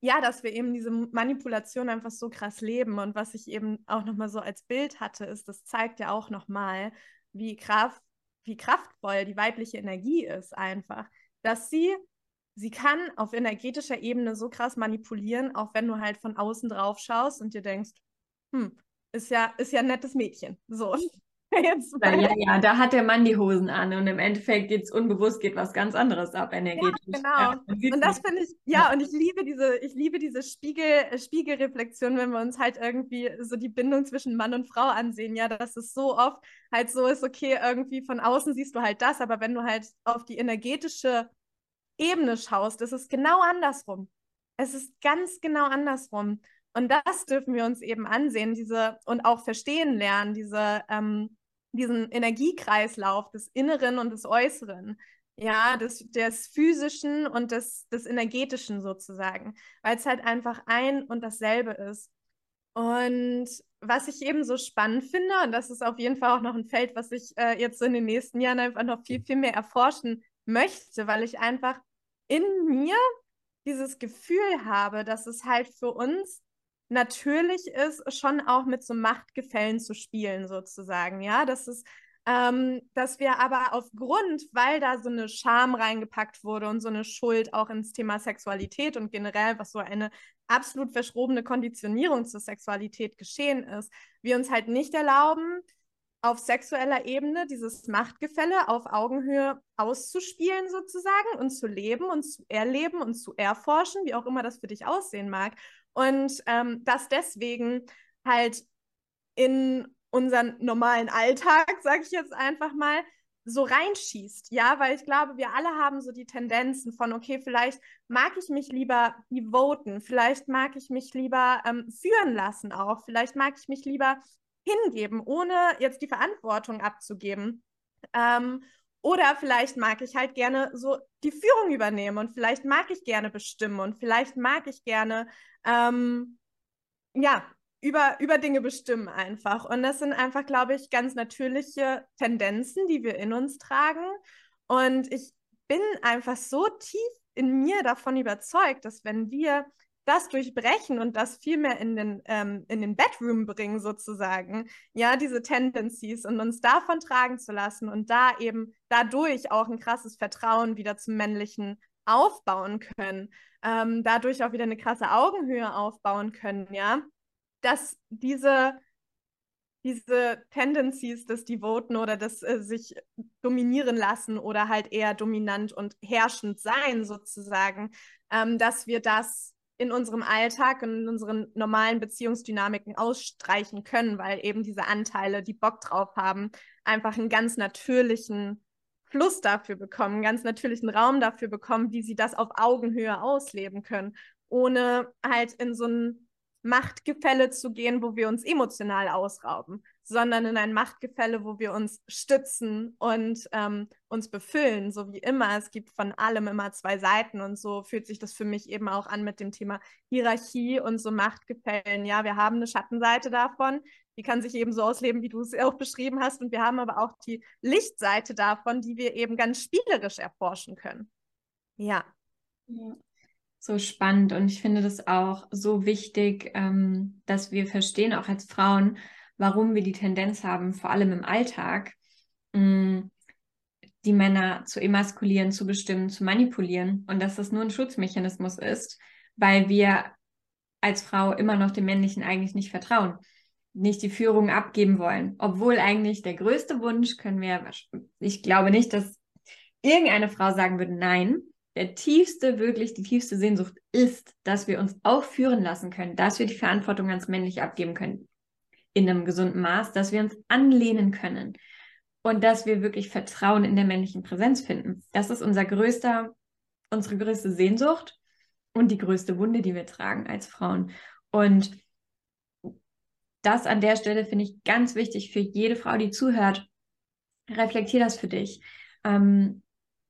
ja, dass wir eben diese Manipulation einfach so krass leben und was ich eben auch nochmal so als Bild hatte, ist, das zeigt ja auch nochmal, wie Kraft, wie kraftvoll die weibliche Energie ist einfach, dass sie sie kann auf energetischer Ebene so krass manipulieren, auch wenn du halt von außen drauf schaust und dir denkst, hm, ist ja, ist ja ein nettes Mädchen. So. Jetzt ja, ja, ja, da hat der Mann die Hosen an und im Endeffekt geht es unbewusst, geht was ganz anderes ab energetisch. Ja, genau. Und das finde ich, ja, und ich liebe diese, ich liebe diese Spiegel, äh, Spiegelreflexion, wenn wir uns halt irgendwie so die Bindung zwischen Mann und Frau ansehen, ja, dass es so oft halt so ist, okay, irgendwie von außen siehst du halt das, aber wenn du halt auf die energetische Ebene schaust, ist es genau andersrum. Es ist ganz genau andersrum. Und das dürfen wir uns eben ansehen, diese und auch verstehen lernen, diese ähm, diesen Energiekreislauf des Inneren und des Äußeren, ja, des, des Physischen und des, des Energetischen sozusagen, weil es halt einfach ein und dasselbe ist. Und was ich eben so spannend finde, und das ist auf jeden Fall auch noch ein Feld, was ich äh, jetzt so in den nächsten Jahren einfach noch viel, viel mehr erforschen möchte, weil ich einfach in mir dieses Gefühl habe, dass es halt für uns natürlich ist, schon auch mit so Machtgefällen zu spielen, sozusagen. Ja, das ist, ähm, dass wir aber aufgrund, weil da so eine Scham reingepackt wurde und so eine Schuld auch ins Thema Sexualität und generell, was so eine absolut verschrobene Konditionierung zur Sexualität geschehen ist, wir uns halt nicht erlauben, auf sexueller Ebene dieses Machtgefälle auf Augenhöhe auszuspielen sozusagen und zu leben und zu erleben und zu erforschen, wie auch immer das für dich aussehen mag. Und ähm, das deswegen halt in unseren normalen Alltag, sage ich jetzt einfach mal, so reinschießt, ja, weil ich glaube, wir alle haben so die Tendenzen von, okay, vielleicht mag ich mich lieber devoten, vielleicht mag ich mich lieber ähm, führen lassen auch, vielleicht mag ich mich lieber hingeben, ohne jetzt die Verantwortung abzugeben. Ähm, oder vielleicht mag ich halt gerne so die Führung übernehmen und vielleicht mag ich gerne bestimmen und vielleicht mag ich gerne, ähm, ja, über, über Dinge bestimmen einfach. Und das sind einfach, glaube ich, ganz natürliche Tendenzen, die wir in uns tragen. Und ich bin einfach so tief in mir davon überzeugt, dass wenn wir das durchbrechen und das viel mehr in den, ähm, in den Bedroom bringen, sozusagen, ja, diese Tendencies und uns davon tragen zu lassen und da eben dadurch auch ein krasses Vertrauen wieder zum Männlichen aufbauen können, ähm, dadurch auch wieder eine krasse Augenhöhe aufbauen können, ja, dass diese diese Tendencies des Devoten oder des äh, sich dominieren lassen oder halt eher dominant und herrschend sein sozusagen, ähm, dass wir das in unserem Alltag und in unseren normalen Beziehungsdynamiken ausstreichen können, weil eben diese Anteile, die Bock drauf haben, einfach einen ganz natürlichen Fluss dafür bekommen, einen ganz natürlichen Raum dafür bekommen, wie sie das auf Augenhöhe ausleben können, ohne halt in so ein Machtgefälle zu gehen, wo wir uns emotional ausrauben, sondern in ein Machtgefälle, wo wir uns stützen und ähm, uns befüllen, so wie immer. Es gibt von allem immer zwei Seiten und so fühlt sich das für mich eben auch an mit dem Thema Hierarchie und so Machtgefällen. Ja, wir haben eine Schattenseite davon, die kann sich eben so ausleben, wie du es auch beschrieben hast. Und wir haben aber auch die Lichtseite davon, die wir eben ganz spielerisch erforschen können. Ja. ja so spannend. Und ich finde das auch so wichtig, ähm, dass wir verstehen, auch als Frauen, warum wir die Tendenz haben, vor allem im Alltag, mh, mm, die Männer zu emaskulieren, zu bestimmen, zu manipulieren. Und dass das nur ein Schutzmechanismus ist, weil wir als Frau immer noch dem Männlichen eigentlich nicht vertrauen, nicht die Führung abgeben wollen, obwohl eigentlich der größte Wunsch können wir, ich glaube nicht, dass irgendeine Frau sagen würde, nein, der tiefste, wirklich die tiefste Sehnsucht ist, dass wir uns auch führen lassen können, dass wir die Verantwortung ans Männliche abgeben können in einem gesunden Maß, dass wir uns anlehnen können und dass wir wirklich Vertrauen in der männlichen Präsenz finden. Das ist unser größter, unsere größte Sehnsucht und die größte Wunde, die wir tragen als Frauen. Und das an der Stelle finde ich ganz wichtig für jede Frau, die zuhört. Reflektier das für dich. Ähm,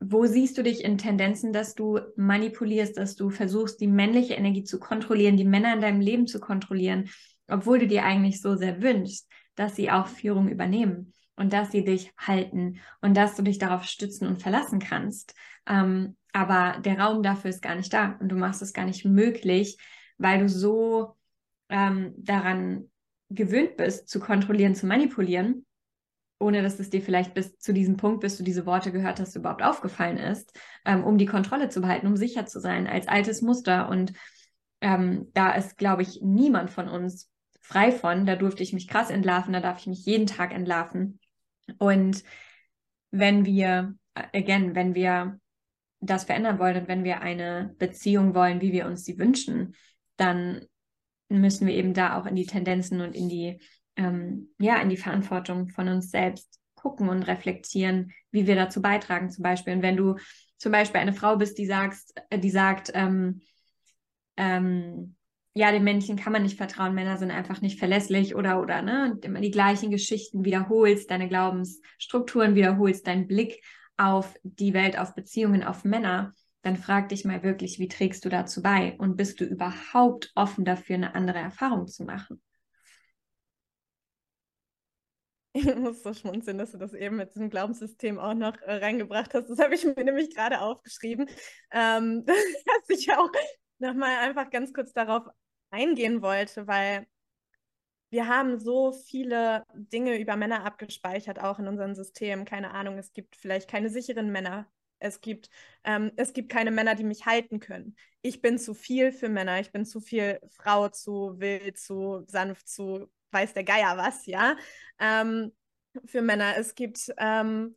wo siehst du dich in Tendenzen, dass du manipulierst, dass du versuchst, die männliche Energie zu kontrollieren, die Männer in deinem Leben zu kontrollieren, obwohl du dir eigentlich so sehr wünschst, dass sie auch Führung übernehmen und dass sie dich halten und dass du dich darauf stützen und verlassen kannst. Ähm, aber der Raum dafür ist gar nicht da und du machst es gar nicht möglich, weil du so ähm, daran gewöhnt bist, zu kontrollieren, zu manipulieren, ohne dass es dir vielleicht bis zu diesem Punkt, bis du diese Worte gehört hast, überhaupt aufgefallen ist, ähm, um die Kontrolle zu behalten, um sicher zu sein, als altes Muster. Und ähm, da ist, glaube ich, niemand von uns frei von. Da durfte ich mich krass entlarven, da darf ich mich jeden Tag entlarven. Und wenn wir, äh, again, wenn wir das verändern wollen und wenn wir eine Beziehung wollen, wie wir uns sie wünschen, dann müssen wir eben da auch in die Tendenzen und in die ähm, ja, in die Verantwortung von uns selbst gucken und reflektieren, wie wir dazu beitragen, zum Beispiel. Und wenn du zum Beispiel eine Frau bist, die sagst, äh, die sagt, ähm, ähm, ja, den Männchen kann man nicht vertrauen, Männer sind einfach nicht verlässlich oder oder ne, und immer die gleichen Geschichten wiederholst, deine Glaubensstrukturen wiederholst, deinen Blick auf die Welt, auf Beziehungen, auf Männer, dann frag dich mal wirklich, wie trägst du dazu bei und bist du überhaupt offen dafür, eine andere Erfahrung zu machen? Ich muss so schmunzeln, dass du das eben mit diesem Glaubenssystem auch noch äh, reingebracht hast. Das habe ich mir nämlich gerade aufgeschrieben, ähm, dass ich auch nochmal einfach ganz kurz darauf eingehen wollte, weil wir haben so viele Dinge über Männer abgespeichert, auch in unserem System. Keine Ahnung, es gibt vielleicht keine sicheren Männer. Es gibt, ähm, es gibt keine Männer, die mich halten können. Ich bin zu viel für Männer. Ich bin zu viel Frau, zu wild, zu sanft, zu weiß der Geier was, ja. Ähm, für Männer. Es gibt ähm,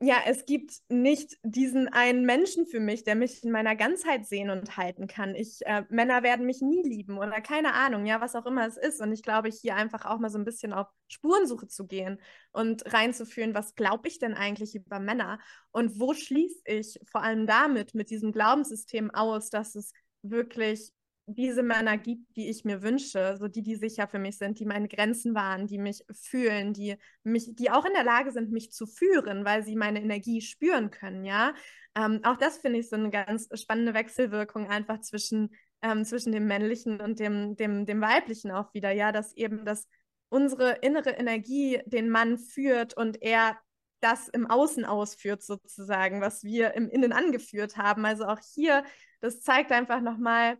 ja, es gibt nicht diesen einen Menschen für mich, der mich in meiner Ganzheit sehen und halten kann. Ich, äh, Männer werden mich nie lieben oder keine Ahnung, ja, was auch immer es ist. Und ich glaube, hier einfach auch mal so ein bisschen auf Spurensuche zu gehen und reinzuführen, was glaube ich denn eigentlich über Männer? Und wo schließe ich vor allem damit, mit diesem Glaubenssystem aus, dass es wirklich diese Männer gibt, die ich mir wünsche, so die, die sicher für mich sind, die meine Grenzen wahren, die mich fühlen, die mich, die auch in der Lage sind, mich zu führen, weil sie meine Energie spüren können, ja. Ähm, auch das finde ich so eine ganz spannende Wechselwirkung einfach zwischen, ähm, zwischen dem männlichen und dem, dem, dem weiblichen auch wieder, ja, dass eben das unsere innere Energie den Mann führt und er das im Außen ausführt, sozusagen, was wir im Innen angeführt haben. Also auch hier, das zeigt einfach nochmal,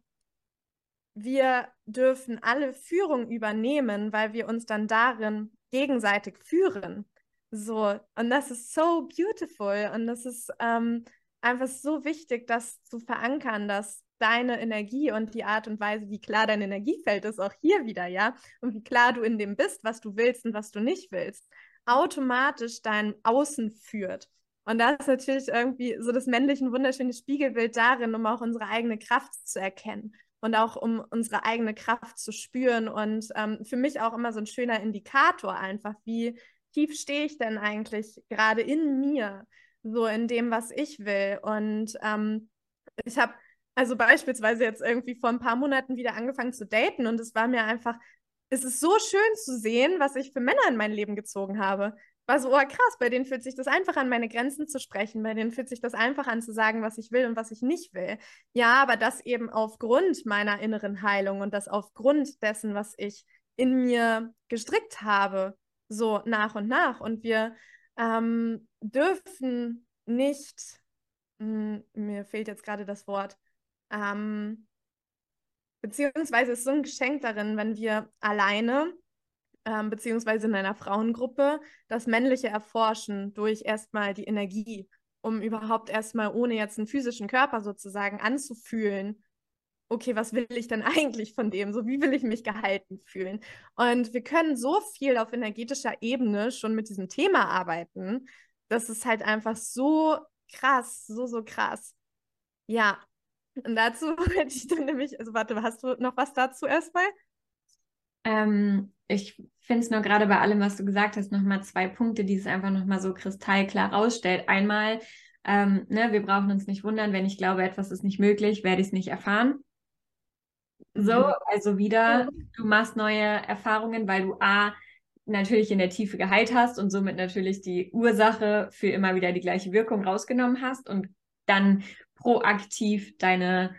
wir dürfen alle Führung übernehmen, weil wir uns dann darin gegenseitig führen. So, und das ist so beautiful und das ist ähm, einfach so wichtig, das zu verankern, dass deine Energie und die Art und Weise, wie klar dein Energiefeld ist, auch hier wieder, ja, und wie klar du in dem bist, was du willst und was du nicht willst, automatisch dein Außen führt. Und da ist natürlich irgendwie so das männliche wunderschöne Spiegelbild darin, um auch unsere eigene Kraft zu erkennen und auch um unsere eigene Kraft zu spüren. Und ähm, für mich auch immer so ein schöner Indikator einfach, wie tief stehe ich denn eigentlich gerade in mir, so in dem, was ich will. Und ähm, ich habe also beispielsweise jetzt irgendwie vor ein paar Monaten wieder angefangen zu daten und es war mir einfach, es ist so schön zu sehen, was ich für Männer in mein Leben gezogen habe war so, oh krass, bei denen fühlt sich das einfach an, meine Grenzen zu sprechen, bei denen fühlt sich das einfach an, zu sagen, was ich will und was ich nicht will. Ja, aber das eben aufgrund meiner inneren Heilung und das aufgrund dessen, was ich in mir gestrickt habe, so nach und nach. Und wir ähm, dürfen nicht, mh, hm, mir fehlt jetzt gerade das Wort, ähm, beziehungsweise ist so ein Geschenk darin, wenn wir alleine ähm, beziehungsweise in einer Frauengruppe das männliche Erforschen durch erstmal die Energie, um überhaupt erstmal ohne jetzt einen physischen Körper sozusagen anzufühlen, okay, was will ich denn eigentlich von dem? So, wie will ich mich gehalten fühlen? Und wir können so viel auf energetischer Ebene schon mit diesem Thema arbeiten. Das ist halt einfach so krass, so, so krass. Ja. Und dazu hätte ich dann nämlich, also warte, hast du noch was dazu erstmal? Ähm, ich finde es nur gerade bei allem, was du gesagt hast, nochmal zwei Punkte, die es einfach nochmal so kristallklar rausstellt. Einmal, ähm, ne, wir brauchen uns nicht wundern, wenn ich glaube, etwas ist nicht möglich, werde ich es nicht erfahren. So, mhm. also wieder, du machst neue Erfahrungen, weil du A, natürlich in der Tiefe geheilt hast und somit natürlich die Ursache für immer wieder die gleiche Wirkung rausgenommen hast und dann proaktiv deine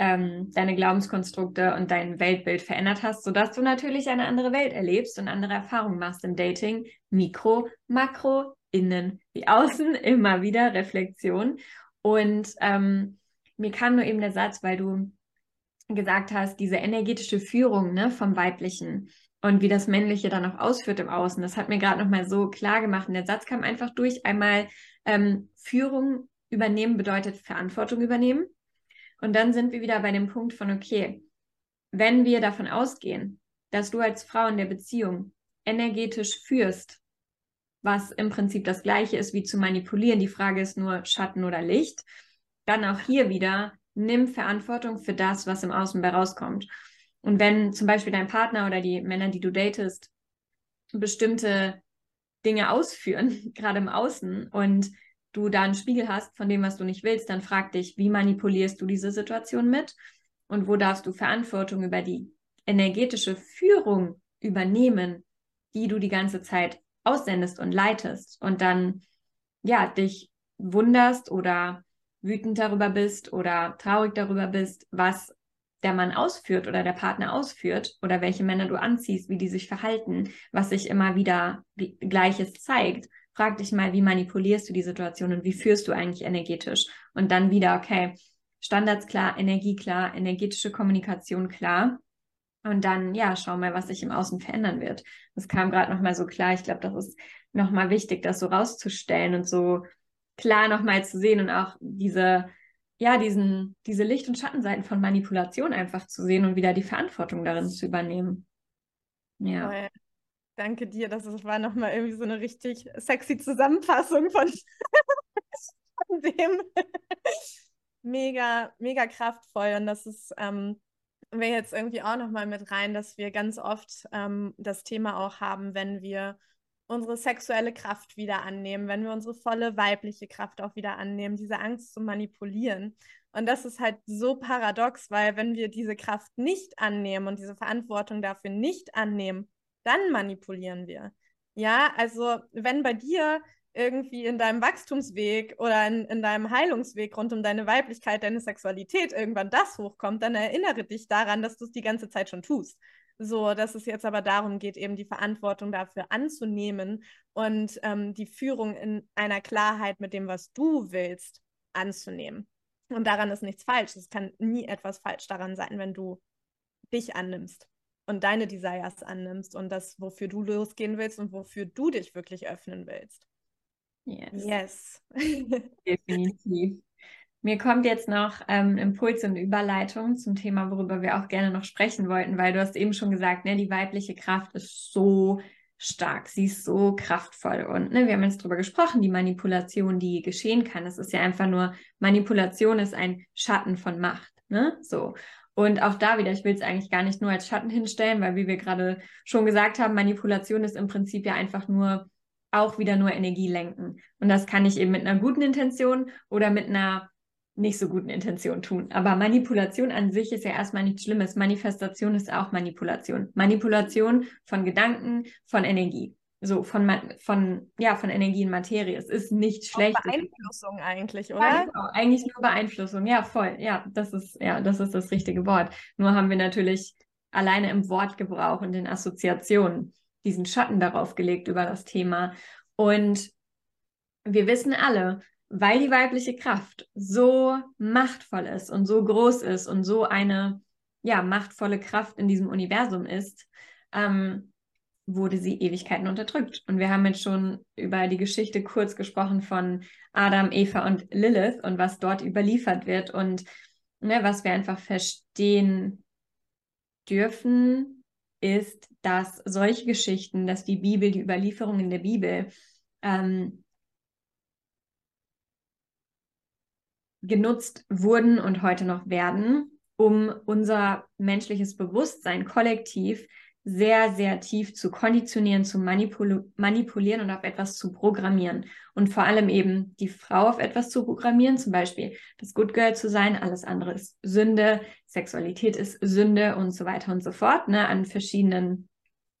ähm, deine Glaubenskonstrukte und dein Weltbild verändert hast, sodass du natürlich eine andere Welt erlebst und andere Erfahrungen machst im Dating. Mikro, Makro, Innen wie Außen, immer wieder Reflexion. Und ähm, mir kam nur eben der Satz, weil du gesagt hast, diese energetische Führung ne, vom Weiblichen und wie das Männliche dann auch ausführt im Außen. Das hat mir gerade nochmal so klar gemacht. Und der Satz kam einfach durch. Einmal ähm, Führung übernehmen bedeutet Verantwortung übernehmen. Und dann sind wir wieder bei dem Punkt von, okay, wenn wir davon ausgehen, dass du als Frau in der Beziehung energetisch führst, was im Prinzip das gleiche ist wie zu manipulieren, die Frage ist nur Schatten oder Licht, dann auch hier wieder, nimm Verantwortung für das, was im Außen bei rauskommt. Und wenn zum Beispiel dein Partner oder die Männer, die du datest, bestimmte Dinge ausführen, gerade im Außen, und du da einen Spiegel hast von dem, was du nicht willst, dann frag dich, wie manipulierst du diese Situation mit? Und wo darfst du Verantwortung über die energetische Führung übernehmen, die du die ganze Zeit aussendest und leitest und dann ja dich wunderst oder wütend darüber bist oder traurig darüber bist, was der Mann ausführt oder der Partner ausführt oder welche Männer du anziehst, wie die sich verhalten, was sich immer wieder Gleiches zeigt frag dich mal, wie manipulierst du die Situation und wie führst du eigentlich energetisch? Und dann wieder, okay, Standards klar, Energie klar, energetische Kommunikation klar. Und dann, ja, schau mal, was sich im Außen verändern wird. Das kam gerade nochmal so klar. Ich glaube, das ist nochmal wichtig, das so rauszustellen und so klar nochmal zu sehen und auch diese, ja, diesen, diese Licht- und Schattenseiten von Manipulation einfach zu sehen und wieder die Verantwortung darin zu übernehmen. Ja. Danke dir, das war nochmal irgendwie so eine richtig sexy Zusammenfassung von, von dem. mega, mega kraftvoll. Und das ist, ähm, wir jetzt irgendwie auch nochmal mit rein, dass wir ganz oft ähm, das Thema auch haben, wenn wir unsere sexuelle Kraft wieder annehmen, wenn wir unsere volle weibliche Kraft auch wieder annehmen, diese Angst zu manipulieren. Und das ist halt so paradox, weil wenn wir diese Kraft nicht annehmen und diese Verantwortung dafür nicht annehmen, dann manipulieren wir. Ja, also wenn bei dir irgendwie in deinem Wachstumsweg oder in, in deinem Heilungsweg rund um deine Weiblichkeit, deine Sexualität irgendwann das hochkommt, dann erinnere dich daran, dass du es die ganze Zeit schon tust. So, dass es jetzt aber darum geht, eben die Verantwortung dafür anzunehmen und ähm, die Führung in einer Klarheit mit dem, was du willst, anzunehmen. Und daran ist nichts falsch. Es kann nie etwas falsch daran sein, wenn du dich annimmst und deine Desires annimmst und das, wofür du losgehen willst und wofür du dich wirklich öffnen willst. Yes. Yes. Definitiv. Mir kommt jetzt noch ähm, Impuls und Überleitung zum Thema, worüber wir auch gerne noch sprechen wollten, weil du hast eben schon gesagt, ne, die weibliche Kraft ist so stark, sie ist so kraftvoll. Und ne, wir haben jetzt darüber gesprochen, die Manipulation, die geschehen kann. Es ist ja einfach nur, Manipulation ist ein Schatten von Macht. Ne? So. Und auch da wieder, ich will es eigentlich gar nicht nur als Schatten hinstellen, weil wie wir gerade schon gesagt haben, Manipulation ist im Prinzip ja einfach nur auch wieder nur Energie lenken. Und das kann ich eben mit einer guten Intention oder mit einer nicht so guten Intention tun. Aber Manipulation an sich ist ja erstmal nichts Schlimmes. Manifestation ist auch Manipulation. Manipulation von Gedanken, von Energie. So, von, von, ja, von Energie in Materie. Es ist nicht schlecht. Beeinflussung eigentlich, oder? Ja, genau. Eigentlich nur Beeinflussung. Ja, voll. Ja, das ist, ja, das ist das richtige Wort. Nur haben wir natürlich alleine im Wortgebrauch und in Assoziationen diesen Schatten darauf gelegt über das Thema. Und wir wissen alle, weil die weibliche Kraft so machtvoll ist und so groß ist und so eine ja, machtvolle Kraft in diesem Universum ist, ähm, wurde sie Ewigkeiten unterdrückt. Und wir haben jetzt schon über die Geschichte kurz gesprochen von Adam, Eva und Lilith und was dort überliefert wird und ne, was wir einfach verstehen dürfen, ist, dass solche Geschichten, dass die Bibel, die Überlieferungen der Bibel ähm, genutzt wurden und heute noch werden, um unser menschliches Bewusstsein kollektiv sehr, sehr tief zu konditionieren, zu manipul manipulieren und auf etwas zu programmieren. Und vor allem eben die Frau auf etwas zu programmieren, zum Beispiel das Good Girl zu sein, alles andere ist Sünde, Sexualität ist Sünde und so weiter und so fort. Ne? An verschiedenen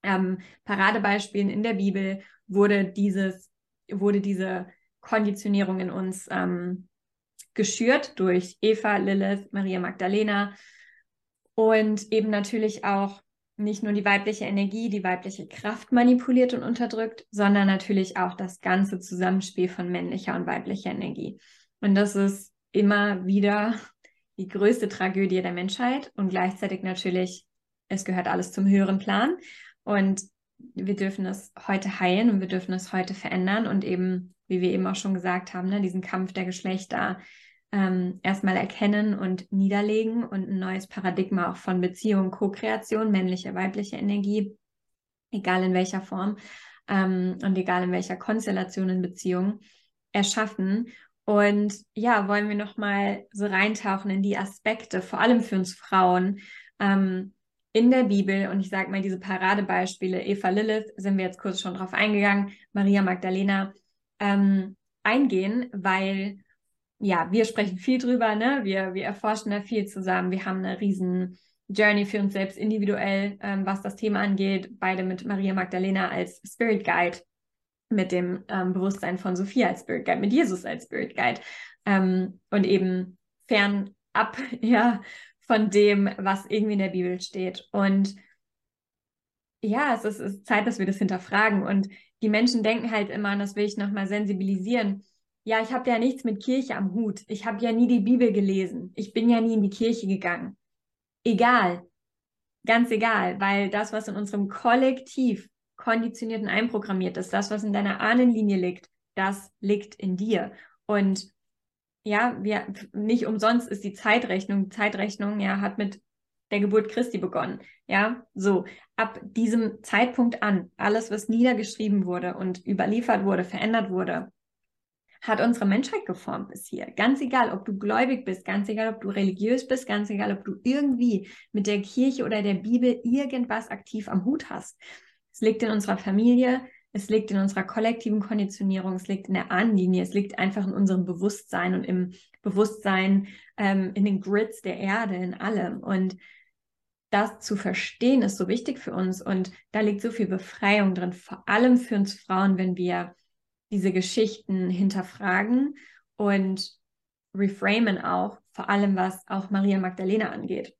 ähm, Paradebeispielen in der Bibel wurde dieses, wurde diese Konditionierung in uns ähm, geschürt durch Eva, Lilith, Maria Magdalena und eben natürlich auch nicht nur die weibliche Energie, die weibliche Kraft manipuliert und unterdrückt, sondern natürlich auch das ganze Zusammenspiel von männlicher und weiblicher Energie. Und das ist immer wieder die größte Tragödie der Menschheit und gleichzeitig natürlich, es gehört alles zum höheren Plan. Und wir dürfen es heute heilen und wir dürfen es heute verändern und eben, wie wir eben auch schon gesagt haben, ne, diesen Kampf der Geschlechter ähm, erstmal erkennen und niederlegen und ein neues Paradigma auch von Beziehung, Co-Kreation, männliche, weibliche Energie, egal in welcher Form ähm, und egal in welcher Konstellation in Beziehung, erschaffen. Und ja, wollen wir nochmal so reintauchen in die Aspekte, vor allem für uns Frauen, ähm, in der Bibel, und ich sage mal, diese Paradebeispiele, Eva Lilith, sind wir jetzt kurz schon drauf eingegangen, Maria Magdalena, ähm, eingehen, weil ja, wir sprechen viel drüber, ne? Wir, wir erforschen da viel zusammen. Wir haben eine riesen Journey für uns selbst individuell, ähm, was das Thema angeht. Beide mit Maria Magdalena als Spirit Guide, mit dem ähm, Bewusstsein von Sophia als Spirit Guide, mit Jesus als Spirit Guide ähm, und eben fernab ja, von dem, was irgendwie in der Bibel steht. Und ja, es ist, es ist Zeit, dass wir das hinterfragen. Und die Menschen denken halt immer, und das will ich nochmal sensibilisieren, ja, ich habe ja nichts mit Kirche am Hut. Ich habe ja nie die Bibel gelesen. Ich bin ja nie in die Kirche gegangen. Egal. Ganz egal, weil das, was in unserem Kollektiv konditionierten einprogrammiert ist, das, was in deiner Ahnenlinie liegt, das liegt in dir. Und ja, wir, nicht umsonst ist die Zeitrechnung, die Zeitrechnung ja, hat mit der Geburt Christi begonnen. Ja, so ab diesem Zeitpunkt an, alles, was niedergeschrieben wurde und überliefert wurde, verändert wurde, hat unsere Menschheit geformt bis hier. Ganz egal, ob du gläubig bist, ganz egal, ob du religiös bist, ganz egal, ob du irgendwie mit der Kirche oder der Bibel irgendwas aktiv am Hut hast. Es liegt in unserer Familie, es liegt in unserer kollektiven Konditionierung, es liegt in der Ahnenlinie, es liegt einfach in unserem Bewusstsein und im Bewusstsein, ähm, in den Grids der Erde, in allem. Und das zu verstehen ist so wichtig für uns und da liegt so viel Befreiung drin, vor allem für uns Frauen, wenn wir diese Geschichten hinterfragen und reframen auch, vor allem was auch Maria Magdalena angeht.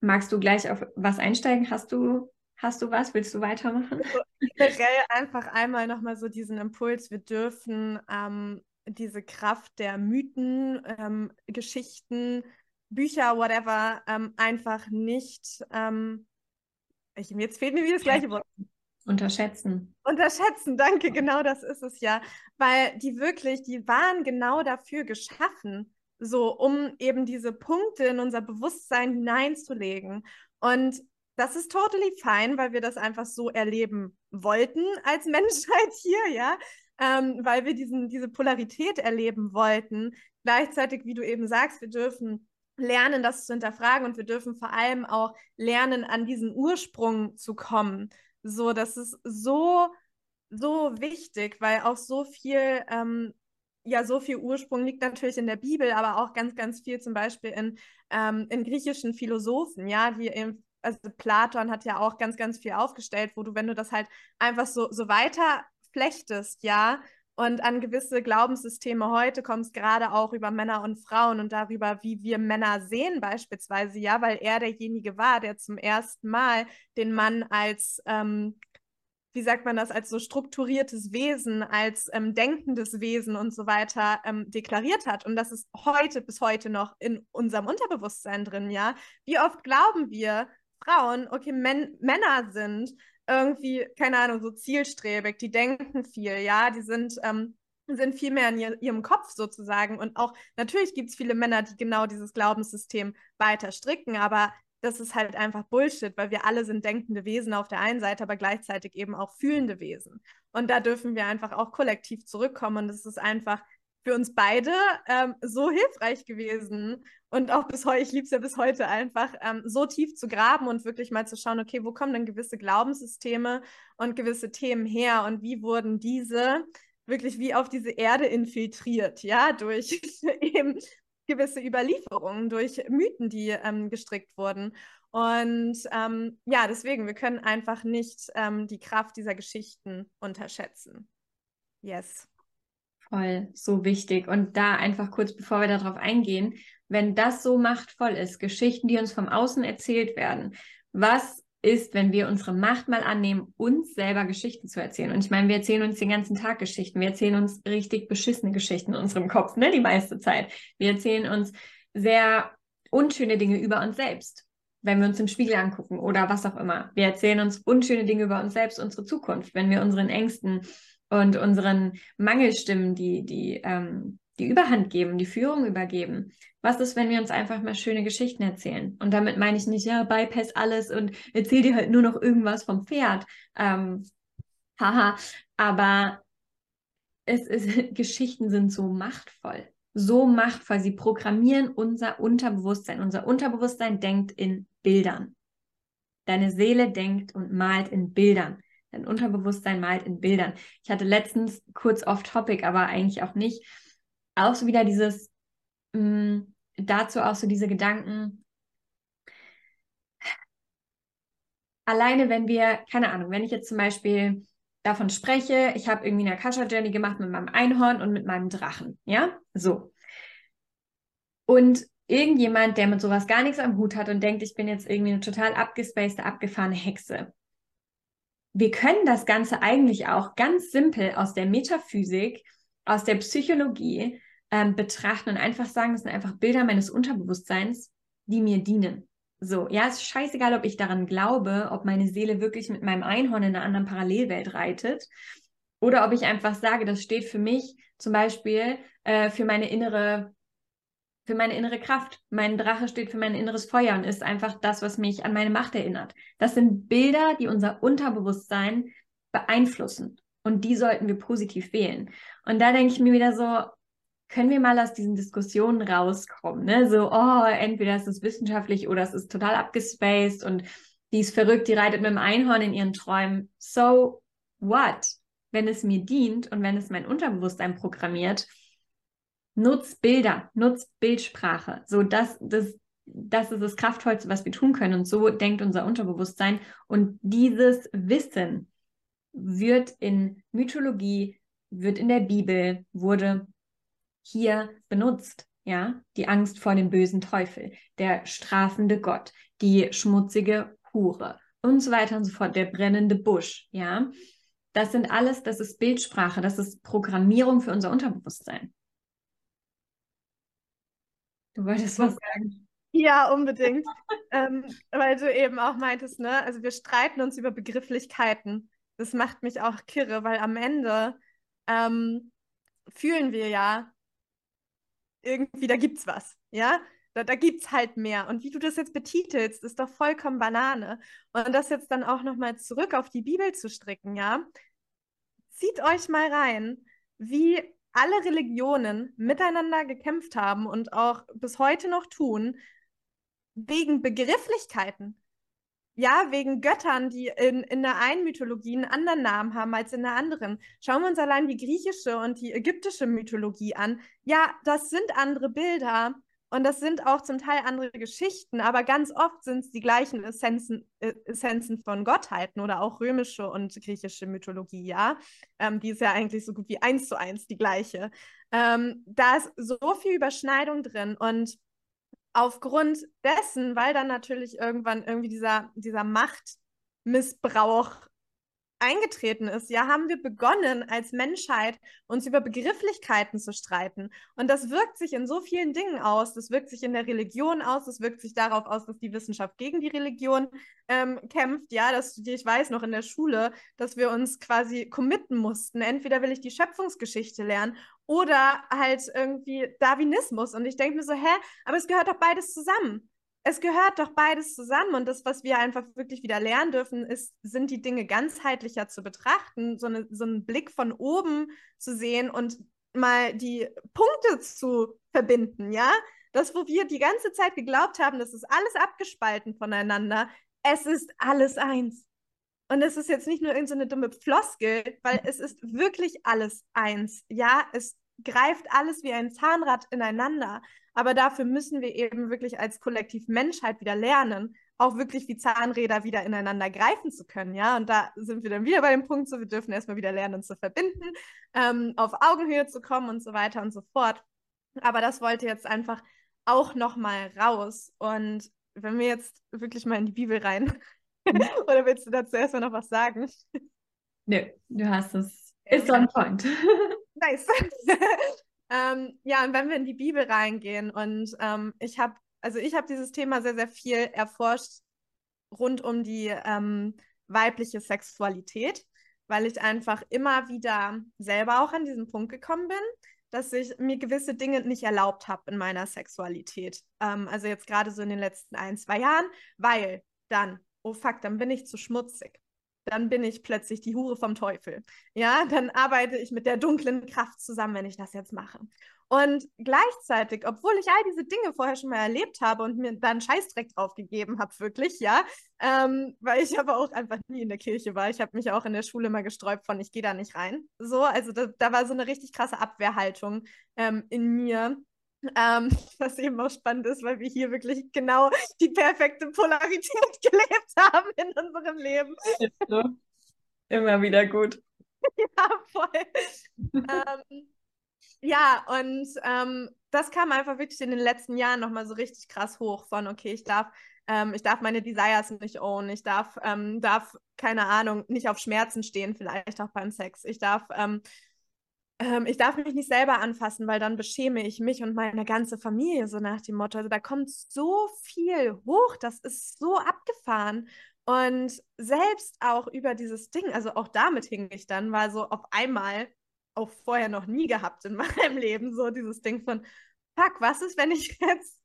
Magst du gleich auf was einsteigen? Hast du, hast du was? Willst du weitermachen? Also, generell einfach einmal nochmal so diesen Impuls, wir dürfen ähm, diese Kraft der Mythen, ähm, Geschichten, Bücher, whatever, ähm, einfach nicht, ähm, ich, jetzt fehlt mir wieder das gleiche Wort. Unterschätzen. Unterschätzen, danke, genau das ist es ja. Weil die wirklich, die waren genau dafür geschaffen, so um eben diese Punkte in unser Bewusstsein hineinzulegen. Und das ist totally fine, weil wir das einfach so erleben wollten als Menschheit hier, ja, ähm, weil wir diesen, diese Polarität erleben wollten. Gleichzeitig, wie du eben sagst, wir dürfen lernen, das zu hinterfragen und wir dürfen vor allem auch lernen, an diesen Ursprung zu kommen. So, das ist so, so wichtig, weil auch so viel, ähm, ja, so viel Ursprung liegt natürlich in der Bibel, aber auch ganz, ganz viel zum Beispiel in, ähm, in griechischen Philosophen, ja, die eben also Platon hat ja auch ganz, ganz viel aufgestellt, wo du, wenn du das halt einfach so, so weiter flechtest, ja, und an gewisse Glaubenssysteme heute kommt es gerade auch über Männer und Frauen und darüber, wie wir Männer sehen beispielsweise, ja, weil er derjenige war, der zum ersten Mal den Mann als, ähm, wie sagt man das, als so strukturiertes Wesen, als ähm, denkendes Wesen und so weiter ähm, deklariert hat. Und das ist heute bis heute noch in unserem Unterbewusstsein drin, ja. Wie oft glauben wir, Frauen, okay, Men Männer sind irgendwie, keine Ahnung, so zielstrebig, die denken viel, ja, die sind, ähm, sind viel mehr in ihr, ihrem Kopf sozusagen. Und auch natürlich gibt es viele Männer, die genau dieses Glaubenssystem weiter stricken, aber das ist halt einfach Bullshit, weil wir alle sind denkende Wesen auf der einen Seite, aber gleichzeitig eben auch fühlende Wesen. Und da dürfen wir einfach auch kollektiv zurückkommen. Und es ist einfach für uns beide ähm, so hilfreich gewesen und auch bis heute, ich liebe es ja bis heute einfach, ähm, so tief zu graben und wirklich mal zu schauen, okay, wo kommen denn gewisse Glaubenssysteme und gewisse Themen her und wie wurden diese wirklich wie auf diese Erde infiltriert, ja, durch eben gewisse Überlieferungen, durch Mythen, die ähm, gestrickt wurden. Und ähm, ja, deswegen, wir können einfach nicht ähm, die Kraft dieser Geschichten unterschätzen. Yes. Voll, so wichtig. Und da einfach kurz, bevor wir darauf eingehen, wenn das so machtvoll ist, Geschichten, die uns vom Außen erzählt werden, was ist, wenn wir unsere Macht mal annehmen, uns selber Geschichten zu erzählen? Und ich meine, wir erzählen uns den ganzen Tag Geschichten. Wir erzählen uns richtig beschissene Geschichten in unserem Kopf, ne, die meiste Zeit. Wir erzählen uns sehr unschöne Dinge über uns selbst, wenn wir uns im Spiegel angucken oder was auch immer. Wir erzählen uns unschöne Dinge über uns selbst, unsere Zukunft, wenn wir unseren Ängsten und unseren Mangelstimmen die, die, ähm, die Überhand geben, die Führung übergeben. Was ist, wenn wir uns einfach mal schöne Geschichten erzählen? Und damit meine ich nicht, ja, bypass alles und erzähl dir halt nur noch irgendwas vom Pferd. Ähm, haha, aber es ist, Geschichten sind so machtvoll. So machtvoll. Sie programmieren unser Unterbewusstsein. Unser Unterbewusstsein denkt in Bildern. Deine Seele denkt und malt in Bildern. Dein Unterbewusstsein malt in Bildern. Ich hatte letztens kurz off-topic, aber eigentlich auch nicht, auch so wieder dieses, mh, mm, dazu auch so diese Gedanken, alleine wenn wir, keine Ahnung, wenn ich jetzt zum Beispiel davon spreche, ich habe irgendwie eine Akasha-Journey gemacht mit meinem Einhorn und mit meinem Drachen, ja, so. Und irgendjemand, der mit sowas gar nichts am Hut hat und denkt, ich bin jetzt irgendwie eine total abgespacede, abgefahrene Hexe, wir können das Ganze eigentlich auch ganz simpel aus der Metaphysik, aus der Psychologie ähm, betrachten und einfach sagen, das sind einfach Bilder meines Unterbewusstseins, die mir dienen. So, ja, es ist scheißegal, ob ich daran glaube, ob meine Seele wirklich mit meinem Einhorn in einer anderen Parallelwelt reitet oder ob ich einfach sage, das steht für mich zum Beispiel äh, für meine innere für meine innere Kraft. Mein Drache steht für mein inneres Feuer und ist einfach das, was mich an meine Macht erinnert. Das sind Bilder, die unser Unterbewusstsein beeinflussen. Und die sollten wir positiv wählen. Und da denke ich mir wieder so, können wir mal aus diesen Diskussionen rauskommen? Ne? So, oh, entweder ist es wissenschaftlich oder es ist total abgespaced und die ist verrückt, die reitet mit dem Einhorn in ihren Träumen. So what? Wenn es mir dient und wenn es mein Unterbewusstsein programmiert, nutz Bilder, nutz Bildsprache. So, das, das, das ist das Kraftvollste, was wir tun können. Und so denkt unser Unterbewusstsein. Und dieses Wissen wird in Mythologie, wird in der Bibel, wurde hier benutzt. Ja, die Angst vor dem bösen Teufel, der strafende Gott, die schmutzige Hure und so weiter und so fort, der brennende Busch. Ja, das sind alles, das ist Bildsprache, das ist Programmierung für unser Unterbewusstsein. Du wolltest was sagen? Ja, unbedingt. ähm, weil du eben auch meintest, ne, also wir streiten uns über Begrifflichkeiten. Das macht mich auch kirre, weil am Ende ähm, fühlen wir ja irgendwie, da gibt's was, ja? Da, da gibt's halt mehr. Und wie du das jetzt betitelst, ist doch vollkommen Banane. Und das jetzt dann auch nochmal zurück auf die Bibel zu stricken, ja? Zieht euch mal rein, wie alle Religionen miteinander gekämpft haben und auch bis heute noch tun, wegen Begrifflichkeiten. Ja, wegen Göttern, die in, in der einen Mythologie einen anderen Namen haben als in der anderen. Schauen wir uns allein die griechische und die ägyptische Mythologie an. Ja, das sind andere Bilder und das sind auch zum Teil andere Geschichten, aber ganz oft sind es die gleichen Essenzen, äh, Essenzen von Gottheiten oder auch römische und griechische Mythologie, ja. Ähm, die ist ja eigentlich so gut wie eins zu eins die gleiche. Ähm, da ist so viel Überschneidung drin und aufgrund dessen, weil dann natürlich irgendwann irgendwie dieser, dieser Machtmissbrauch eingetreten ist, ja, haben wir begonnen, als Menschheit uns über Begrifflichkeiten zu streiten. Und das wirkt sich in so vielen Dingen aus. Das wirkt sich in der Religion aus. Das wirkt sich darauf aus, dass die Wissenschaft gegen die Religion ähm, kämpft. Ja, dass ich weiß noch in der Schule, dass wir uns quasi committen mussten. Entweder will ich die Schöpfungsgeschichte lernen oder halt irgendwie Darwinismus. Und ich denke mir so, hä, aber es gehört doch beides zusammen es gehört doch beides zusammen und das, was wir einfach wirklich wieder lernen dürfen, ist, sind die Dinge ganzheitlicher zu betrachten, so, eine, so einen Blick von oben zu sehen und mal die Punkte zu verbinden, ja? Das, wo wir die ganze Zeit geglaubt haben, das ist alles abgespalten voneinander, es ist alles eins. Und es ist jetzt nicht nur irgendeine so dumme Floskel, weil es ist wirklich alles eins. Ja, es greift alles wie ein Zahnrad ineinander. Aber dafür müssen wir eben wirklich als Kollektiv Menschheit wieder lernen, auch wirklich wie Zahnräder wieder ineinander greifen zu können, ja. Und da sind wir dann wieder bei dem Punkt, so wir dürfen erstmal wieder lernen zu verbinden, ähm, auf Augenhöhe zu kommen und so weiter und so fort. Aber das wollte jetzt einfach auch nochmal raus. Und wenn wir jetzt wirklich mal in die Bibel rein, oder willst du dazu erstmal noch was sagen? Nö, du hast es. Ist on point. nice. Ähm, ja, und wenn wir in die Bibel reingehen und ähm, ich habe, also ich habe dieses Thema sehr, sehr viel erforscht rund um die ähm, weibliche Sexualität, weil ich einfach immer wieder selber auch an diesen Punkt gekommen bin, dass ich mir gewisse Dinge nicht erlaubt habe in meiner Sexualität. Ähm, also jetzt gerade so in den letzten ein, zwei Jahren, weil dann, oh fuck, dann bin ich zu schmutzig dann bin ich plötzlich die Hure vom Teufel. Ja, dann arbeite ich mit der dunklen Kraft zusammen, wenn ich das jetzt mache. Und gleichzeitig, obwohl ich all diese Dinge vorher schon mal erlebt habe und mir dann Scheißdreck drauf gegeben habe, wirklich, ja, ähm, weil ich aber auch einfach nie in der Kirche war. Ich habe mich auch in der Schule mal gesträubt von, ich gehe da nicht rein. So, also da, da war so eine richtig krasse Abwehrhaltung ähm, in mir. Ähm, was eben auch spannend ist, weil wir hier wirklich genau die perfekte Polarität gelebt haben in unserem Leben. So. Immer wieder gut. ja, voll. ähm, ja, und ähm, das kam einfach wirklich in den letzten Jahren nochmal so richtig krass hoch von, okay, ich darf, ähm, ich darf meine Desires nicht own, ich darf, ähm, darf, keine Ahnung, nicht auf Schmerzen stehen, vielleicht auch beim Sex. Ich darf ähm, ich darf mich nicht selber anfassen, weil dann beschäme ich mich und meine ganze Familie, so nach dem Motto. Also da kommt so viel hoch, das ist so abgefahren. Und selbst auch über dieses Ding, also auch damit hing ich dann, war so auf einmal, auch vorher noch nie gehabt in meinem Leben, so dieses Ding von, fuck, was ist, wenn ich jetzt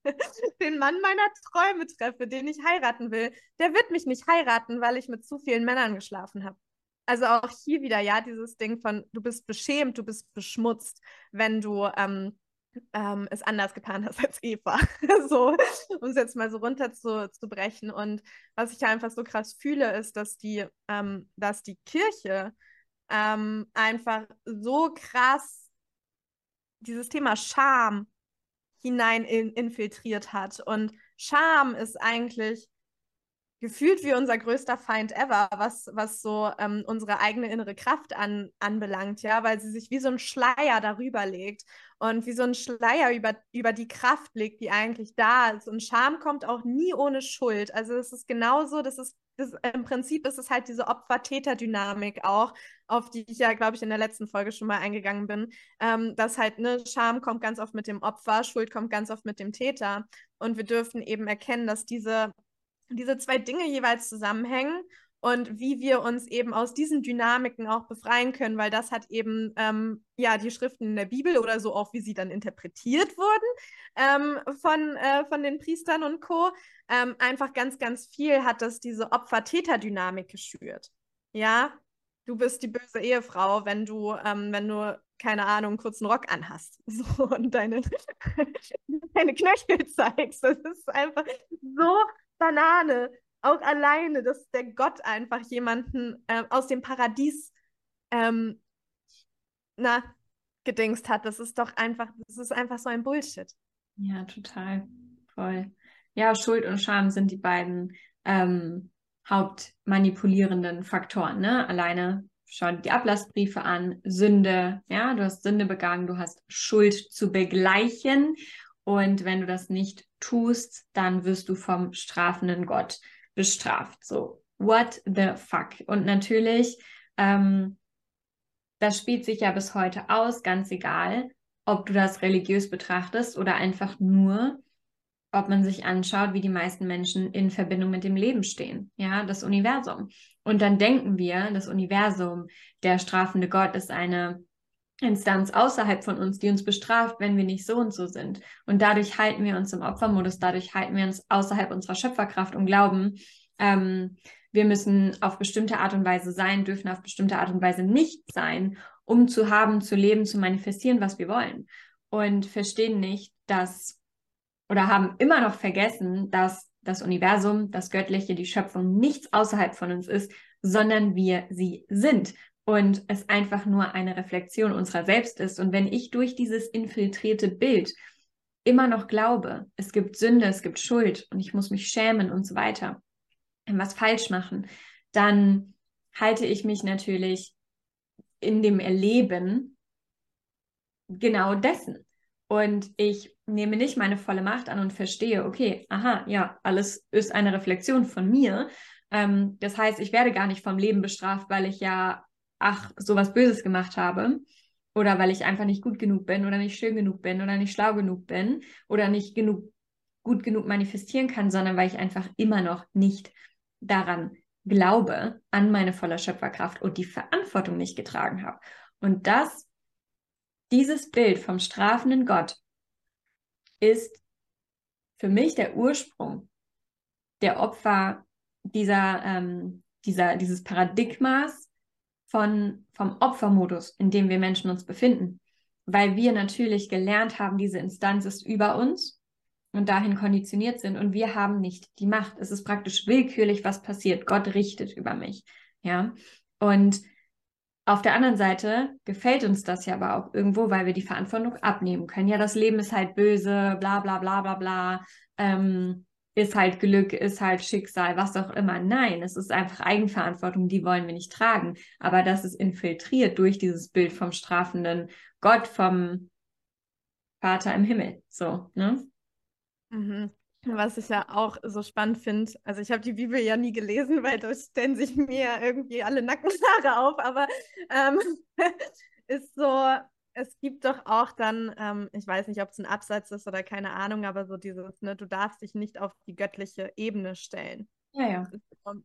den Mann meiner Träume treffe, den ich heiraten will? Der wird mich nicht heiraten, weil ich mit zu vielen Männern geschlafen habe. Also auch hier wieder, ja, dieses Ding von, du bist beschämt, du bist beschmutzt, wenn du ähm, ähm, es anders getan hast als Eva. so, um es jetzt mal so runter zu. Und was ich einfach so krass fühle, ist, dass die, ähm, dass die Kirche ähm, einfach so krass dieses Thema Scham hinein in, infiltriert hat. Und Scham ist eigentlich gefühlt wie unser größter Feind ever, was, was so ähm, unsere eigene innere Kraft an, anbelangt, ja, weil sie sich wie so ein Schleier darüber legt und wie so ein Schleier über, über die Kraft legt, die eigentlich da ist. Und Scham kommt auch nie ohne Schuld. Also es ist genauso, das ist, das, im Prinzip ist es halt diese Opfer-Täter-Dynamik auch, auf die ich ja, glaube ich, in der letzten Folge schon mal eingegangen bin, ähm, dass halt, ne, Scham kommt ganz oft mit dem Opfer, Schuld kommt ganz oft mit dem Täter. Und wir dürfen eben erkennen, dass diese diese zwei Dinge jeweils zusammenhängen und wie wir uns eben aus diesen Dynamiken auch befreien können, weil das hat eben ähm, ja die Schriften in der Bibel oder so auch, wie sie dann interpretiert wurden ähm, von, äh, von den Priestern und Co. Ähm, einfach ganz, ganz viel hat das diese Opfer-Täter-Dynamik geschürt. Ja, du bist die böse Ehefrau, wenn du, ähm, wenn du keine Ahnung, einen kurzen Rock anhast so, und deine, deine Knöchel zeigst. Das ist einfach so Banane, auch alleine, dass der Gott einfach jemanden äh, aus dem Paradies ähm, na, gedingst hat. Das ist doch einfach, das ist einfach so ein Bullshit. Ja, total. Voll. Ja, Schuld und Scham sind die beiden ähm, hauptmanipulierenden Faktoren. Ne? Alleine schau die Ablassbriefe an, Sünde, ja, du hast Sünde begangen, du hast Schuld zu begleichen und wenn du das nicht tust, dann wirst du vom strafenden Gott bestraft. So, what the fuck? Und natürlich, ähm, das spielt sich ja bis heute aus, ganz egal, ob du das religiös betrachtest oder einfach nur, ob man sich anschaut, wie die meisten Menschen in Verbindung mit dem Leben stehen, ja, das Universum. Und dann denken wir, das Universum, der strafende Gott ist eine Instanz außerhalb von uns, die uns bestraft, wenn wir nicht so und so sind. Und dadurch halten wir uns im Opfermodus, dadurch halten wir uns außerhalb unserer Schöpferkraft und glauben, ähm, wir müssen auf bestimmte Art und Weise sein, dürfen auf bestimmte Art und Weise nicht sein, um zu haben, zu leben, zu manifestieren, was wir wollen. Und verstehen nicht, dass oder haben immer noch vergessen, dass das Universum, das Göttliche, die Schöpfung nichts außerhalb von uns ist, sondern wir sie sind und es einfach nur eine Reflexion unserer selbst ist. Und wenn ich durch dieses infiltrierte Bild immer noch glaube, es gibt Sünde, es gibt Schuld und ich muss mich schämen und so weiter, was falsch machen, dann halte ich mich natürlich in dem Erleben genau dessen. Und ich nehme nicht meine volle Macht an und verstehe, okay, aha, ja, alles ist eine Reflexion von mir. Ähm, das heißt, ich werde gar nicht vom Leben bestraft, weil ich ja ach, sowas Böses gemacht habe oder weil ich einfach nicht gut genug bin oder nicht schön genug bin oder nicht schlau genug bin oder nicht genug gut genug manifestieren kann, sondern weil ich einfach immer noch nicht daran glaube, an meine volle Schöpferkraft und die Verantwortung nicht getragen habe. Und das, dieses Bild vom strafenden Gott ist für mich der Ursprung der Opfer dieser, ähm, dieser, dieses Paradigmas, von, vom Opfermodus, in dem wir Menschen uns befinden, weil wir natürlich gelernt haben, diese Instanz ist über uns und dahin konditioniert sind und wir haben nicht die Macht. Es ist praktisch willkürlich, was passiert. Gott richtet über mich. Ja. Und auf der anderen Seite gefällt uns das ja aber auch irgendwo, weil wir die Verantwortung abnehmen können. Ja, das Leben ist halt böse, bla bla bla bla bla. Ähm, ist halt Glück, ist halt Schicksal, was auch immer. Nein, es ist einfach Eigenverantwortung, die wollen wir nicht tragen. Aber das ist infiltriert durch dieses Bild vom strafenden Gott, vom Vater im Himmel. So, ne? Mhm. Was ich ja auch so spannend finde, also ich habe die Bibel ja nie gelesen, weil da stellen sich mir irgendwie alle Nackenhaare auf, aber ähm, ist so, es gibt doch auch dann, ähm, ich weiß nicht, ob es ein Absatz ist oder keine Ahnung, aber so dieses, ne, du darfst dich nicht auf die göttliche Ebene stellen. Ja, ja.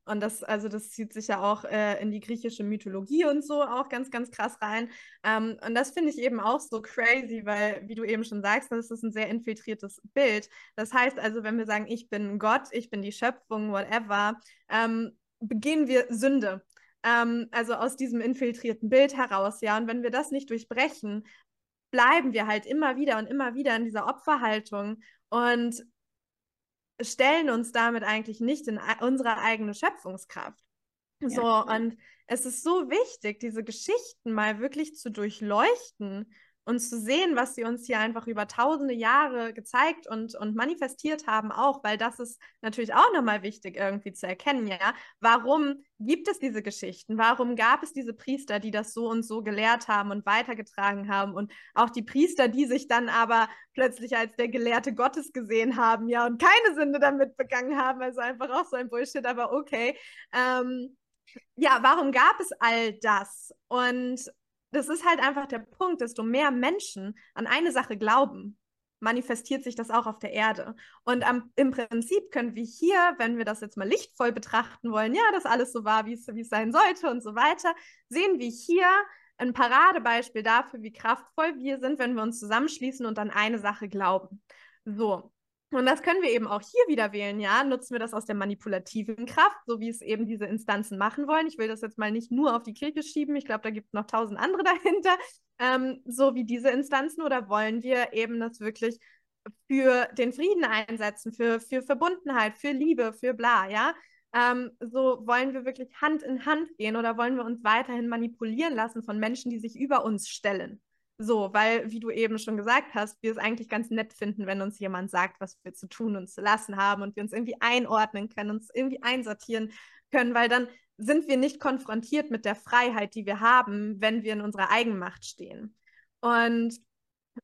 Und das, also das zieht sich ja auch äh, in die griechische Mythologie und so auch ganz, ganz krass rein. Ähm, und das finde ich eben auch so crazy, weil, wie du eben schon sagst, das ist ein sehr infiltriertes Bild. Das heißt also, wenn wir sagen, ich bin Gott, ich bin die Schöpfung, whatever, ähm, begehen wir Sünde. Ähm, also aus diesem infiltrierten Bild heraus, ja. Und wenn wir das nicht durchbrechen, bleiben wir halt immer wieder und immer wieder in dieser Opferhaltung und stellen uns damit eigentlich nicht in unsere eigene Schöpfungskraft. So, ja. und es ist so wichtig, diese Geschichten mal wirklich zu durchleuchten und zu sehen, was sie uns hier einfach über tausende Jahre gezeigt und, und manifestiert haben, auch, weil das ist natürlich auch nochmal wichtig irgendwie zu erkennen, ja. Warum gibt es diese Geschichten? Warum gab es diese Priester, die das so und so gelehrt haben und weitergetragen haben und auch die Priester, die sich dann aber plötzlich als der Gelehrte Gottes gesehen haben, ja, und keine Sünde damit begangen haben, also einfach auch so ein Bullshit, aber okay. Ähm, ja, warum gab es all das? Und das ist halt einfach der Punkt, desto mehr Menschen an eine Sache glauben, manifestiert sich das auch auf der Erde. Und am, im Prinzip können wir hier, wenn wir das jetzt mal lichtvoll betrachten wollen, ja, dass alles so war, wie es sein sollte und so weiter, sehen wir hier ein Paradebeispiel dafür, wie kraftvoll wir sind, wenn wir uns zusammenschließen und an eine Sache glauben. So, und das können wir eben auch hier wieder wählen, ja. Nutzen wir das aus der manipulativen Kraft, so wie es eben diese Instanzen machen wollen. Ich will das jetzt mal nicht nur auf die Kirche schieben. Ich glaube, da gibt es noch tausend andere dahinter, ähm, so wie diese Instanzen. Oder wollen wir eben das wirklich für den Frieden einsetzen, für, für Verbundenheit, für Liebe, für bla, ja? Ähm, so wollen wir wirklich Hand in Hand gehen oder wollen wir uns weiterhin manipulieren lassen von Menschen, die sich über uns stellen? So, weil, wie du eben schon gesagt hast, wir es eigentlich ganz nett finden, wenn uns jemand sagt, was wir zu tun und zu lassen haben und wir uns irgendwie einordnen können, uns irgendwie einsortieren können, weil dann sind wir nicht konfrontiert mit der Freiheit, die wir haben, wenn wir in unserer Eigenmacht stehen. Und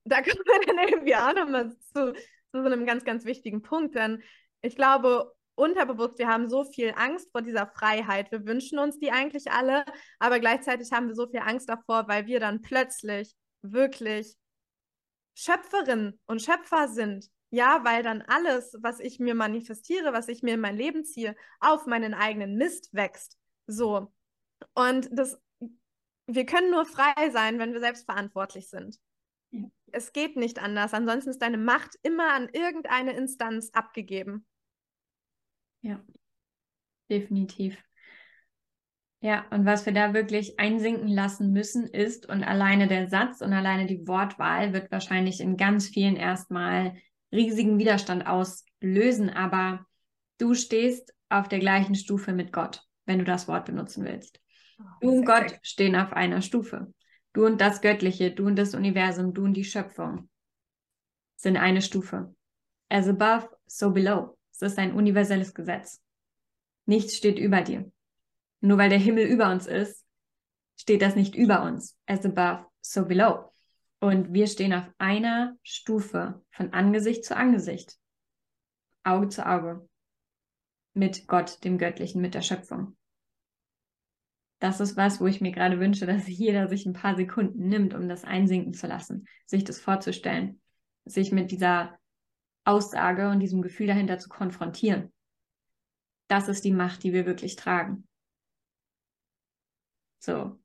da kommen wir dann irgendwie auch nochmal zu, zu so einem ganz, ganz wichtigen Punkt, denn ich glaube, unterbewusst, wir haben so viel Angst vor dieser Freiheit. Wir wünschen uns die eigentlich alle, aber gleichzeitig haben wir so viel Angst davor, weil wir dann plötzlich wirklich Schöpferin und Schöpfer sind. Ja, weil dann alles, was ich mir manifestiere, was ich mir in mein Leben ziehe, auf meinen eigenen Mist wächst. So. Und das, wir können nur frei sein, wenn wir selbstverantwortlich sind. Ja. Es geht nicht anders. Ansonsten ist deine Macht immer an irgendeine Instanz abgegeben. Ja, definitiv. Ja, und was wir da wirklich einsinken lassen müssen, ist, und alleine der Satz und alleine die Wortwahl wird wahrscheinlich in ganz vielen erstmal riesigen Widerstand auslösen, aber du stehst auf der gleichen Stufe mit Gott, wenn du das Wort benutzen willst. Oh, du und Gott stehen auf einer Stufe. Du und das Göttliche, du und das Universum, du und die Schöpfung sind eine Stufe. As above, so below. Es ist ein universelles Gesetz. Nichts steht über dir. Nur weil der Himmel über uns ist, steht das nicht über uns. As above, so below. Und wir stehen auf einer Stufe von Angesicht zu Angesicht, Auge zu Auge, mit Gott, dem Göttlichen, mit der Schöpfung. Das ist was, wo ich mir gerade wünsche, dass jeder sich ein paar Sekunden nimmt, um das einsinken zu lassen, sich das vorzustellen, sich mit dieser Aussage und diesem Gefühl dahinter zu konfrontieren. Das ist die Macht, die wir wirklich tragen. So.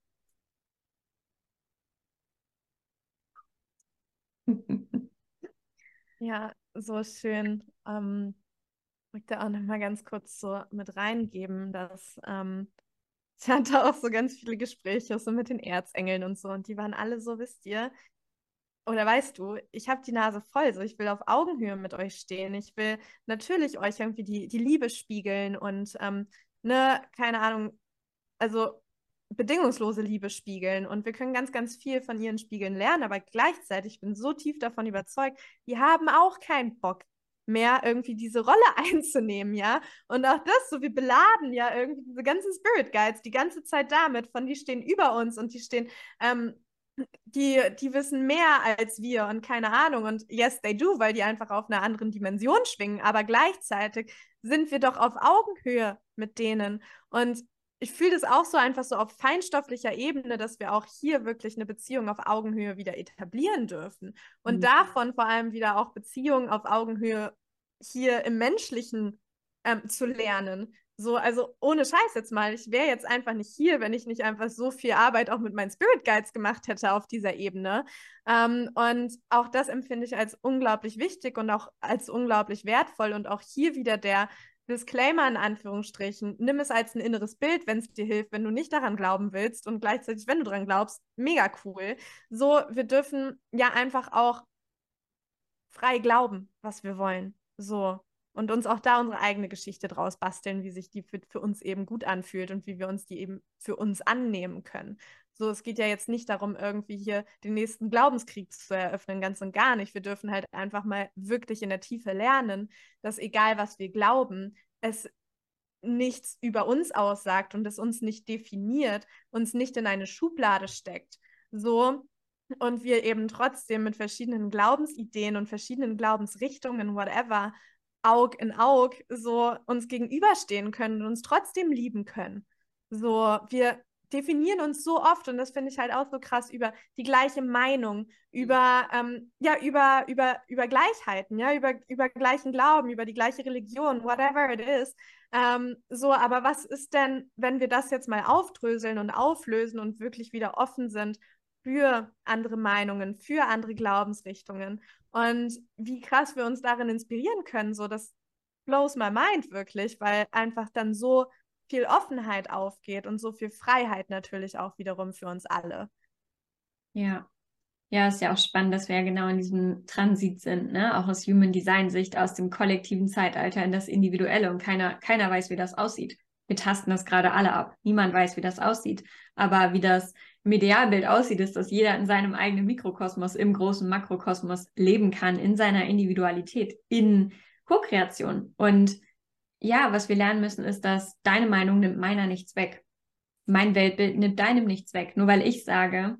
Ja, so schön. Ähm, ich möchte auch noch mal ganz kurz so mit reingeben, dass ähm, ich hatte auch so ganz viele Gespräche so mit den Erzengeln und so und die waren alle so, wisst ihr, oder weißt du, ich habe die Nase voll, so ich will auf Augenhöhe mit euch stehen. Ich will natürlich euch irgendwie die, die Liebe spiegeln und ähm, ne, keine Ahnung, also bedingungslose Liebe spiegeln und wir können ganz, ganz viel von ihren Spiegeln lernen, aber gleichzeitig bin ich so tief davon überzeugt, die haben auch keinen Bock mehr irgendwie diese Rolle einzunehmen, ja. Und auch das, so wir beladen ja irgendwie diese ganzen Spirit Guides die ganze Zeit damit, von die stehen über uns und die stehen, ähm, die, die wissen mehr als wir und keine Ahnung. Und yes, they do, weil die einfach auf einer anderen Dimension schwingen. Aber gleichzeitig sind wir doch auf Augenhöhe mit denen. Und ich fühle das auch so einfach so auf feinstofflicher Ebene, dass wir auch hier wirklich eine Beziehung auf Augenhöhe wieder etablieren dürfen. Und mhm. davon vor allem wieder auch Beziehungen auf Augenhöhe hier im Menschlichen ähm, zu lernen. So, also ohne Scheiß jetzt mal. Ich wäre jetzt einfach nicht hier, wenn ich nicht einfach so viel Arbeit auch mit meinen Spirit Guides gemacht hätte auf dieser Ebene. Ähm, und auch das empfinde ich als unglaublich wichtig und auch als unglaublich wertvoll. Und auch hier wieder der Disclaimer in Anführungsstrichen. Nimm es als ein inneres Bild, wenn es dir hilft, wenn du nicht daran glauben willst und gleichzeitig, wenn du daran glaubst, mega cool. So, wir dürfen ja einfach auch frei glauben, was wir wollen. So und uns auch da unsere eigene Geschichte draus basteln, wie sich die für, für uns eben gut anfühlt und wie wir uns die eben für uns annehmen können. So, es geht ja jetzt nicht darum, irgendwie hier den nächsten Glaubenskrieg zu eröffnen, ganz und gar nicht. Wir dürfen halt einfach mal wirklich in der Tiefe lernen, dass egal was wir glauben, es nichts über uns aussagt und es uns nicht definiert, uns nicht in eine Schublade steckt. So, und wir eben trotzdem mit verschiedenen Glaubensideen und verschiedenen Glaubensrichtungen, whatever, Aug in Aug so uns gegenüberstehen können und uns trotzdem lieben können. So, wir definieren uns so oft und das finde ich halt auch so krass über die gleiche Meinung, über ähm, ja über über über Gleichheiten, ja über über gleichen Glauben, über die gleiche Religion, whatever it is. Ähm, so, aber was ist denn, wenn wir das jetzt mal aufdröseln und auflösen und wirklich wieder offen sind für andere Meinungen, für andere Glaubensrichtungen und wie krass wir uns darin inspirieren können, so das blows my mind wirklich, weil einfach dann so viel Offenheit aufgeht und so viel Freiheit natürlich auch wiederum für uns alle. Ja. Ja, ist ja auch spannend, dass wir ja genau in diesem Transit sind, ne? Auch aus Human Design Sicht, aus dem kollektiven Zeitalter in das Individuelle und keiner, keiner weiß, wie das aussieht. Wir tasten das gerade alle ab. Niemand weiß, wie das aussieht. Aber wie das im Idealbild aussieht, ist, dass jeder in seinem eigenen Mikrokosmos, im großen Makrokosmos leben kann, in seiner Individualität, in Co-Kreation. Und ja, was wir lernen müssen, ist, dass deine Meinung nimmt meiner nichts weg. Mein Weltbild nimmt deinem nichts weg. Nur weil ich sage,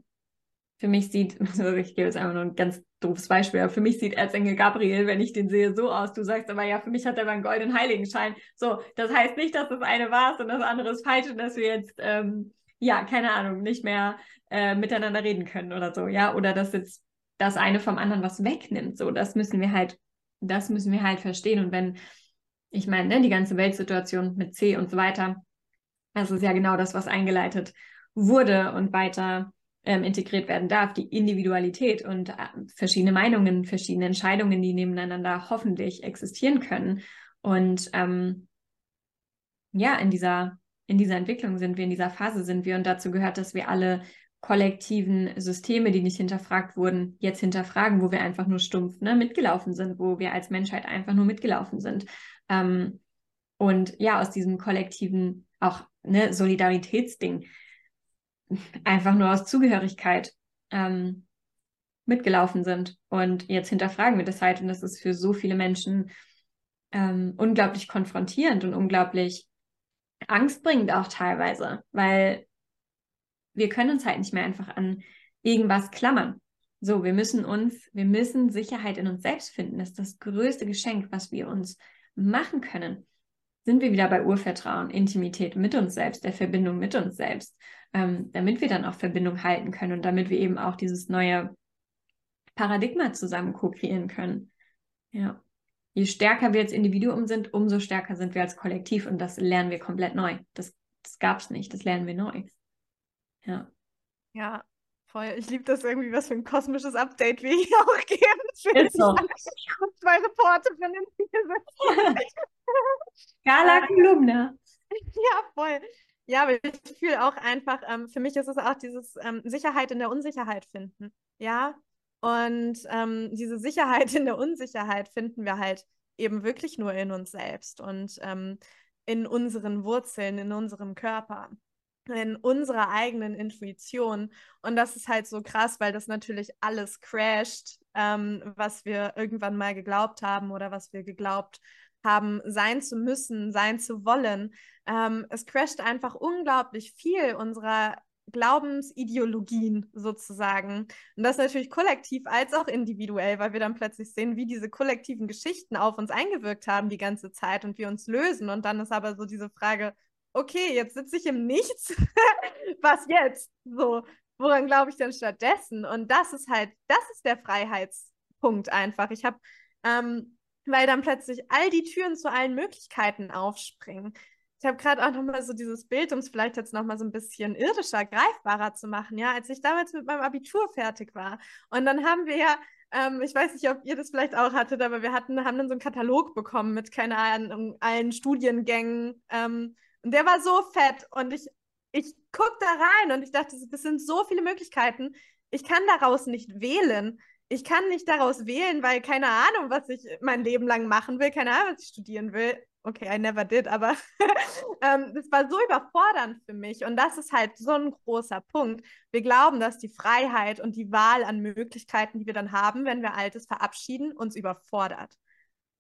für mich sieht, also ich gebe jetzt einfach nur ein ganz doofes Beispiel, aber für mich sieht Erzengel Gabriel, wenn ich den sehe, so aus. Du sagst aber ja, für mich hat er einen goldenen Heiligenschein. So, das heißt nicht, dass das eine war und das andere ist falsch und dass wir jetzt ähm, ja, keine Ahnung, nicht mehr äh, miteinander reden können oder so, ja, oder dass jetzt das eine vom anderen was wegnimmt, so, das müssen wir halt, das müssen wir halt verstehen und wenn, ich meine, ne, die ganze Weltsituation mit C und so weiter, das ist ja genau das, was eingeleitet wurde und weiter ähm, integriert werden darf, die Individualität und äh, verschiedene Meinungen, verschiedene Entscheidungen, die nebeneinander hoffentlich existieren können. Und ähm, ja, in dieser in dieser Entwicklung sind wir, in dieser Phase sind wir. Und dazu gehört, dass wir alle kollektiven Systeme, die nicht hinterfragt wurden, jetzt hinterfragen, wo wir einfach nur stumpf ne, mitgelaufen sind, wo wir als Menschheit einfach nur mitgelaufen sind. Ähm, und ja, aus diesem kollektiven auch ne, Solidaritätsding, einfach nur aus Zugehörigkeit ähm, mitgelaufen sind. Und jetzt hinterfragen wir das halt. Und das ist für so viele Menschen ähm, unglaublich konfrontierend und unglaublich angstbringend auch teilweise, weil wir können uns halt nicht mehr einfach an irgendwas klammern. So, wir müssen uns, wir müssen Sicherheit in uns selbst finden. Das ist das größte Geschenk, was wir uns machen können. Sind wir wieder bei Urvertrauen, Intimität mit uns selbst, der Verbindung mit uns selbst, ähm, damit wir dann auch Verbindung halten können und damit wir eben auch dieses neue Paradigma zusammen co-kreieren können. Ja je stärker wir als Individuum sind, umso stärker sind wir als Kollektiv und das lernen wir komplett neu. Das, das gab es nicht, das lernen wir neu. Ja. Ja, voll. Ich liebe das irgendwie, was für ein kosmisches Update wir hier auch geben. Ist so. Zwei Reporterinnen hier Gala Kolumna. Ja, voll. Ja, aber ich fühle auch einfach, ähm, für mich ist es auch dieses ähm, Sicherheit in der Unsicherheit finden. Ja, und ähm, diese Sicherheit in der Unsicherheit finden wir halt eben wirklich nur in uns selbst und ähm, in unseren Wurzeln, in unserem Körper, in unserer eigenen Intuition. Und das ist halt so krass, weil das natürlich alles crasht, ähm, was wir irgendwann mal geglaubt haben oder was wir geglaubt haben, sein zu müssen, sein zu wollen. Ähm, es crasht einfach unglaublich viel unserer Glaubensideologien sozusagen. Und das natürlich kollektiv als auch individuell, weil wir dann plötzlich sehen, wie diese kollektiven Geschichten auf uns eingewirkt haben die ganze Zeit und wir uns lösen. Und dann ist aber so diese Frage, okay, jetzt sitze ich im Nichts. Was jetzt? So, woran glaube ich denn stattdessen? Und das ist halt, das ist der Freiheitspunkt einfach. Ich habe, ähm, weil dann plötzlich all die Türen zu allen Möglichkeiten aufspringen ich habe gerade auch nochmal so dieses Bild, um es vielleicht jetzt nochmal so ein bisschen irdischer, greifbarer zu machen, ja, als ich damals mit meinem Abitur fertig war. Und dann haben wir ja ähm, ich weiß nicht, ob ihr das vielleicht auch hattet, aber wir hatten, haben dann so einen Katalog bekommen mit, keine Ahnung, allen Studiengängen. Ähm, und der war so fett. Und ich, ich guck da rein und ich dachte, das sind so viele Möglichkeiten. Ich kann daraus nicht wählen. Ich kann nicht daraus wählen, weil keine Ahnung, was ich mein Leben lang machen will, keine Ahnung, was ich studieren will okay, I never did, aber ähm, das war so überfordernd für mich. Und das ist halt so ein großer Punkt. Wir glauben, dass die Freiheit und die Wahl an Möglichkeiten, die wir dann haben, wenn wir Altes verabschieden, uns überfordert.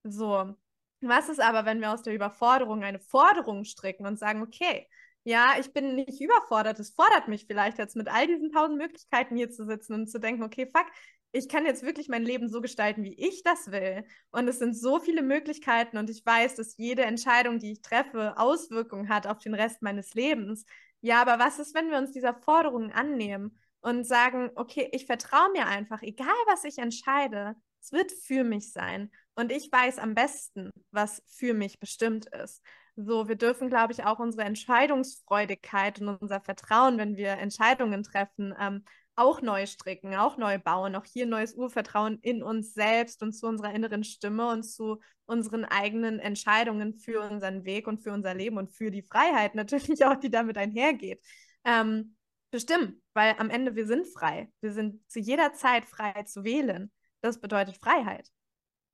So. Was ist aber, wenn wir aus der Überforderung eine Forderung stricken und sagen, okay, ja, ich bin nicht überfordert. Es fordert mich vielleicht jetzt mit all diesen tausend Möglichkeiten hier zu sitzen und zu denken, okay, fuck, ich kann jetzt wirklich mein Leben so gestalten, wie ich das will. Und es sind so viele Möglichkeiten und ich weiß, dass jede Entscheidung, die ich treffe, Auswirkungen hat auf den Rest meines Lebens. Ja, aber was ist, wenn wir uns dieser Forderungen annehmen und sagen, okay, ich vertraue mir einfach, egal was ich entscheide, es wird für mich sein. Und ich weiß am besten, was für mich bestimmt ist. So, wir dürfen, glaube ich, auch unsere Entscheidungsfreudigkeit und unser Vertrauen, wenn wir Entscheidungen treffen, ähm, auch neu stricken, auch neu bauen, auch hier neues Urvertrauen in uns selbst und zu unserer inneren Stimme und zu unseren eigenen Entscheidungen für unseren Weg und für unser Leben und für die Freiheit natürlich auch, die damit einhergeht. Ähm, bestimmt, weil am Ende wir sind frei. Wir sind zu jeder Zeit frei zu wählen. Das bedeutet Freiheit.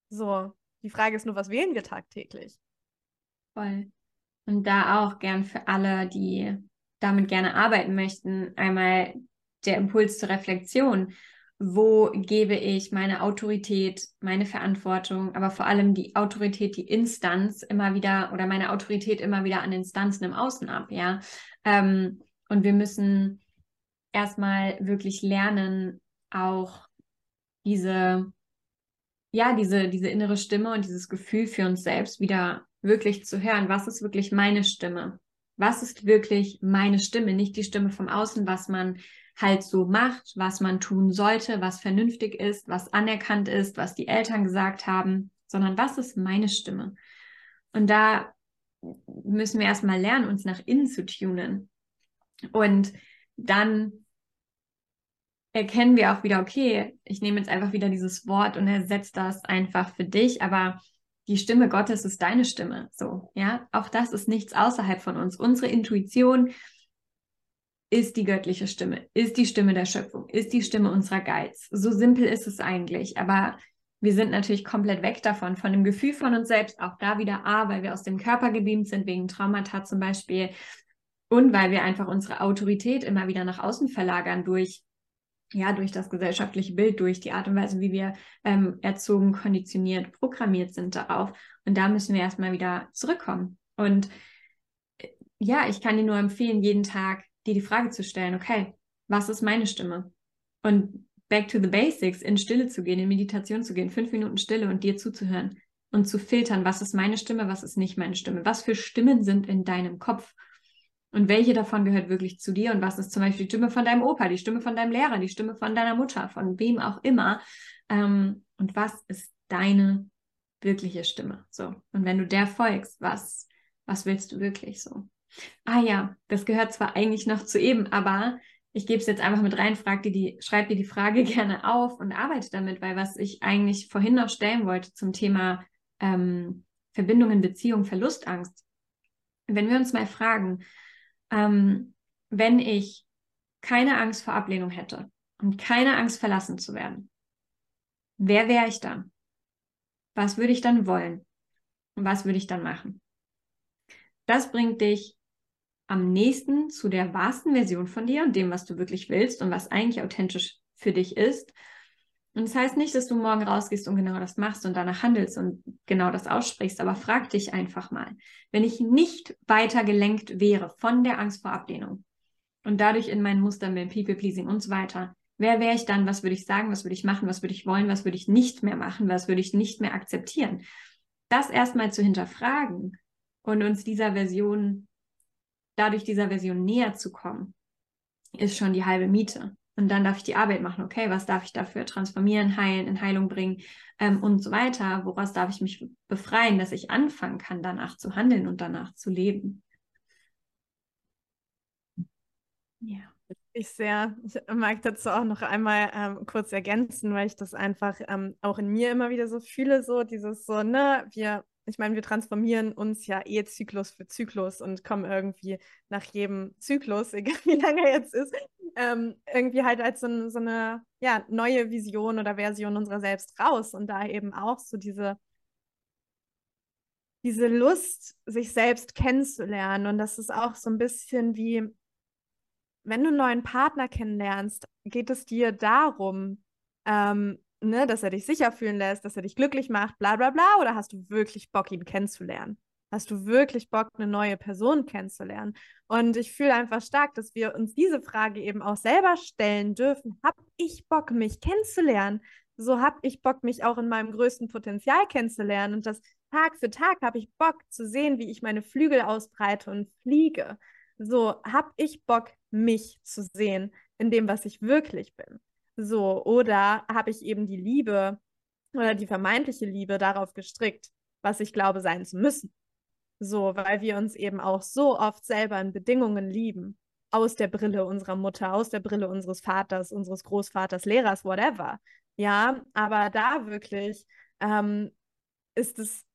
So, die Frage ist nur, was wählen wir tagtäglich? Voll. Und da auch gern für alle, die damit gerne arbeiten möchten, einmal der Impuls zur Reflexion. Wo gebe ich meine Autorität, meine Verantwortung, aber vor allem die Autorität, die Instanz immer wieder oder meine Autorität immer wieder an Instanzen im Außen ab, ja. Ähm, und wir müssen erstmal wirklich lernen, auch diese, ja, diese, diese innere Stimme und dieses Gefühl für uns selbst wieder wirklich zu hören. Was ist wirklich meine Stimme? Was ist wirklich meine Stimme? Nicht die Stimme vom Außen, was man halt so macht, was man tun sollte, was vernünftig ist, was anerkannt ist, was die Eltern gesagt haben, sondern was ist meine Stimme? Und da müssen wir erstmal lernen, uns nach innen zu tunen. Und dann erkennen wir auch wieder, okay, ich nehme jetzt einfach wieder dieses Wort und ersetze das einfach für dich, aber die Stimme Gottes ist deine Stimme. So, ja, auch das ist nichts außerhalb von uns. Unsere Intuition, ist die göttliche Stimme, ist die Stimme der Schöpfung, ist die Stimme unserer Geiz. So simpel ist es eigentlich, aber wir sind natürlich komplett weg davon, von dem Gefühl von uns selbst, auch da wieder A, weil wir aus dem Körper gebeamt sind, wegen Traumata zum Beispiel, und weil wir einfach unsere Autorität immer wieder nach außen verlagern durch ja, durch das gesellschaftliche Bild, durch die Art und Weise, wie wir ähm, erzogen, konditioniert, programmiert sind darauf. Und da müssen wir erstmal wieder zurückkommen. Und äh, ja, ich kann dir nur empfehlen, jeden Tag dir die Frage zu stellen, okay, was ist meine Stimme? Und back to the basics, in Stille zu gehen, in Meditation zu gehen, fünf Minuten Stille und dir zuzuhören und zu filtern, was ist meine Stimme, was ist nicht meine Stimme, was für Stimmen sind in deinem Kopf und welche davon gehört wirklich zu dir und was ist zum Beispiel die Stimme von deinem Opa, die Stimme von deinem Lehrer, die Stimme von deiner Mutter, von wem auch immer ähm, und was ist deine wirkliche Stimme, so und wenn du der folgst, was was willst du wirklich so? Ah ja, das gehört zwar eigentlich noch zu eben, aber ich gebe es jetzt einfach mit rein, frag dir die, schreib dir die Frage gerne auf und arbeite damit, weil was ich eigentlich vorhin noch stellen wollte zum Thema ähm, Verbindungen, Beziehung, Verlustangst. Wenn wir uns mal fragen, ähm, wenn ich keine Angst vor Ablehnung hätte und keine Angst verlassen zu werden, wer wäre ich dann? Was würde ich dann wollen? Und was würde ich dann machen? Das bringt dich am nächsten zu der wahrsten Version von dir und dem, was du wirklich willst und was eigentlich authentisch für dich ist. Und das heißt nicht, dass du morgen rausgehst und genau das machst und danach handelst und genau das aussprichst, aber frag dich einfach mal, wenn ich nicht weiter gelenkt wäre von der Angst vor Ablehnung und dadurch in meinen Mustern bin, People-Pleasing und so weiter, wer wäre ich dann? Was würde ich sagen? Was würde ich machen? Was würde ich wollen? Was würde ich nicht mehr machen? Was würde ich nicht mehr akzeptieren? Das erstmal zu hinterfragen und uns dieser Version dadurch dieser Version näher zu kommen, ist schon die halbe Miete. Und dann darf ich die Arbeit machen, okay, was darf ich dafür transformieren, heilen, in Heilung bringen ähm, und so weiter. Woraus darf ich mich befreien, dass ich anfangen kann, danach zu handeln und danach zu leben. Ja. Ich sehr. Ich mag dazu auch noch einmal ähm, kurz ergänzen, weil ich das einfach ähm, auch in mir immer wieder so fühle, so dieses so, ne, wir ich meine, wir transformieren uns ja eh Zyklus für Zyklus und kommen irgendwie nach jedem Zyklus, egal wie lange er jetzt ist, ähm, irgendwie halt als so, so eine ja, neue Vision oder Version unserer selbst raus und da eben auch so diese diese Lust, sich selbst kennenzulernen. Und das ist auch so ein bisschen wie, wenn du einen neuen Partner kennenlernst, geht es dir darum, ähm, ne, dass er dich sicher fühlen lässt, dass er dich glücklich macht, bla bla bla, oder hast du wirklich Bock, ihn kennenzulernen? Hast du wirklich Bock, eine neue Person kennenzulernen? Und ich fühle einfach stark, dass wir uns diese Frage eben auch selber stellen dürfen. Hab ich Bock, mich kennenzulernen? So hab ich Bock, mich auch in meinem größten Potenzial kennenzulernen. Und das Tag für Tag habe ich Bock zu sehen, wie ich meine Flügel ausbreite und fliege. So habe ich Bock, mich zu sehen in dem, was ich wirklich bin. So, oder habe ich eben die Liebe oder die vermeintliche Liebe darauf gestrickt, was ich glaube sein zu müssen. So, weil wir uns eben auch so oft selber in Bedingungen lieben. Aus der Brille unserer Mutter, aus der Brille unseres Vaters, unseres Großvaters, Lehrers, whatever. Ja, aber da wirklich ähm, ist es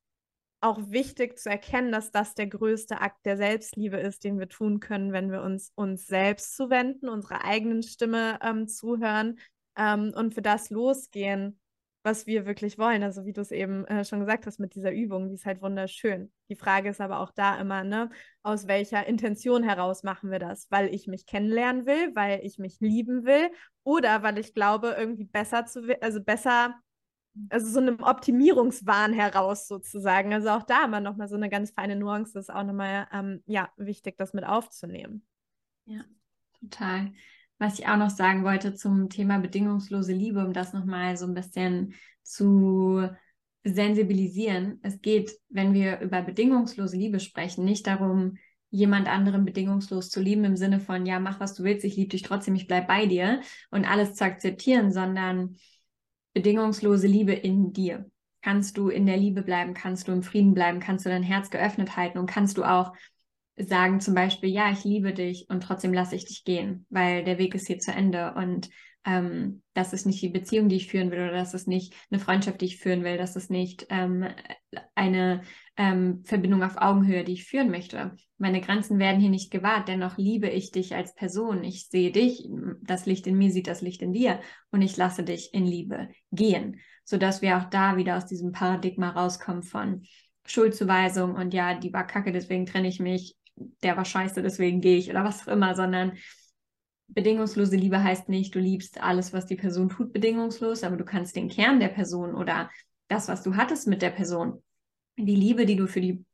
auch wichtig zu erkennen, dass das der größte Akt der Selbstliebe ist, den wir tun können, wenn wir uns uns selbst zuwenden, unserer eigenen Stimme ähm, zuhören ähm, und für das losgehen, was wir wirklich wollen. Also wie du es eben äh, schon gesagt hast mit dieser Übung, die ist halt wunderschön. Die Frage ist aber auch da immer, ne, aus welcher Intention heraus machen wir das? Weil ich mich kennenlernen will, weil ich mich lieben will oder weil ich glaube, irgendwie besser zu, also besser also so einem Optimierungswahn heraus sozusagen. Also auch da immer nochmal so eine ganz feine Nuance ist auch nochmal ähm, ja, wichtig, das mit aufzunehmen. Ja, total. Was ich auch noch sagen wollte zum Thema bedingungslose Liebe, um das nochmal so ein bisschen zu sensibilisieren. Es geht, wenn wir über bedingungslose Liebe sprechen, nicht darum, jemand anderen bedingungslos zu lieben im Sinne von, ja, mach was du willst, ich liebe dich trotzdem, ich bleib bei dir und alles zu akzeptieren, sondern bedingungslose Liebe in dir. Kannst du in der Liebe bleiben, kannst du im Frieden bleiben, kannst du dein Herz geöffnet halten? Und kannst du auch sagen zum Beispiel, ja, ich liebe dich und trotzdem lasse ich dich gehen, weil der Weg ist hier zu Ende. Und ähm, das ist nicht die Beziehung, die ich führen will oder das ist nicht eine Freundschaft, die ich führen will, das ist nicht ähm, eine ähm, Verbindung auf Augenhöhe, die ich führen möchte. Meine Grenzen werden hier nicht gewahrt, dennoch liebe ich dich als Person. Ich sehe dich, das Licht in mir sieht das Licht in dir und ich lasse dich in Liebe gehen, sodass wir auch da wieder aus diesem Paradigma rauskommen von Schuldzuweisung und ja, die war kacke, deswegen trenne ich mich, der war scheiße, deswegen gehe ich oder was auch immer, sondern bedingungslose Liebe heißt nicht, du liebst alles, was die Person tut, bedingungslos, aber du kannst den Kern der Person oder das, was du hattest mit der Person, die Liebe, die du für die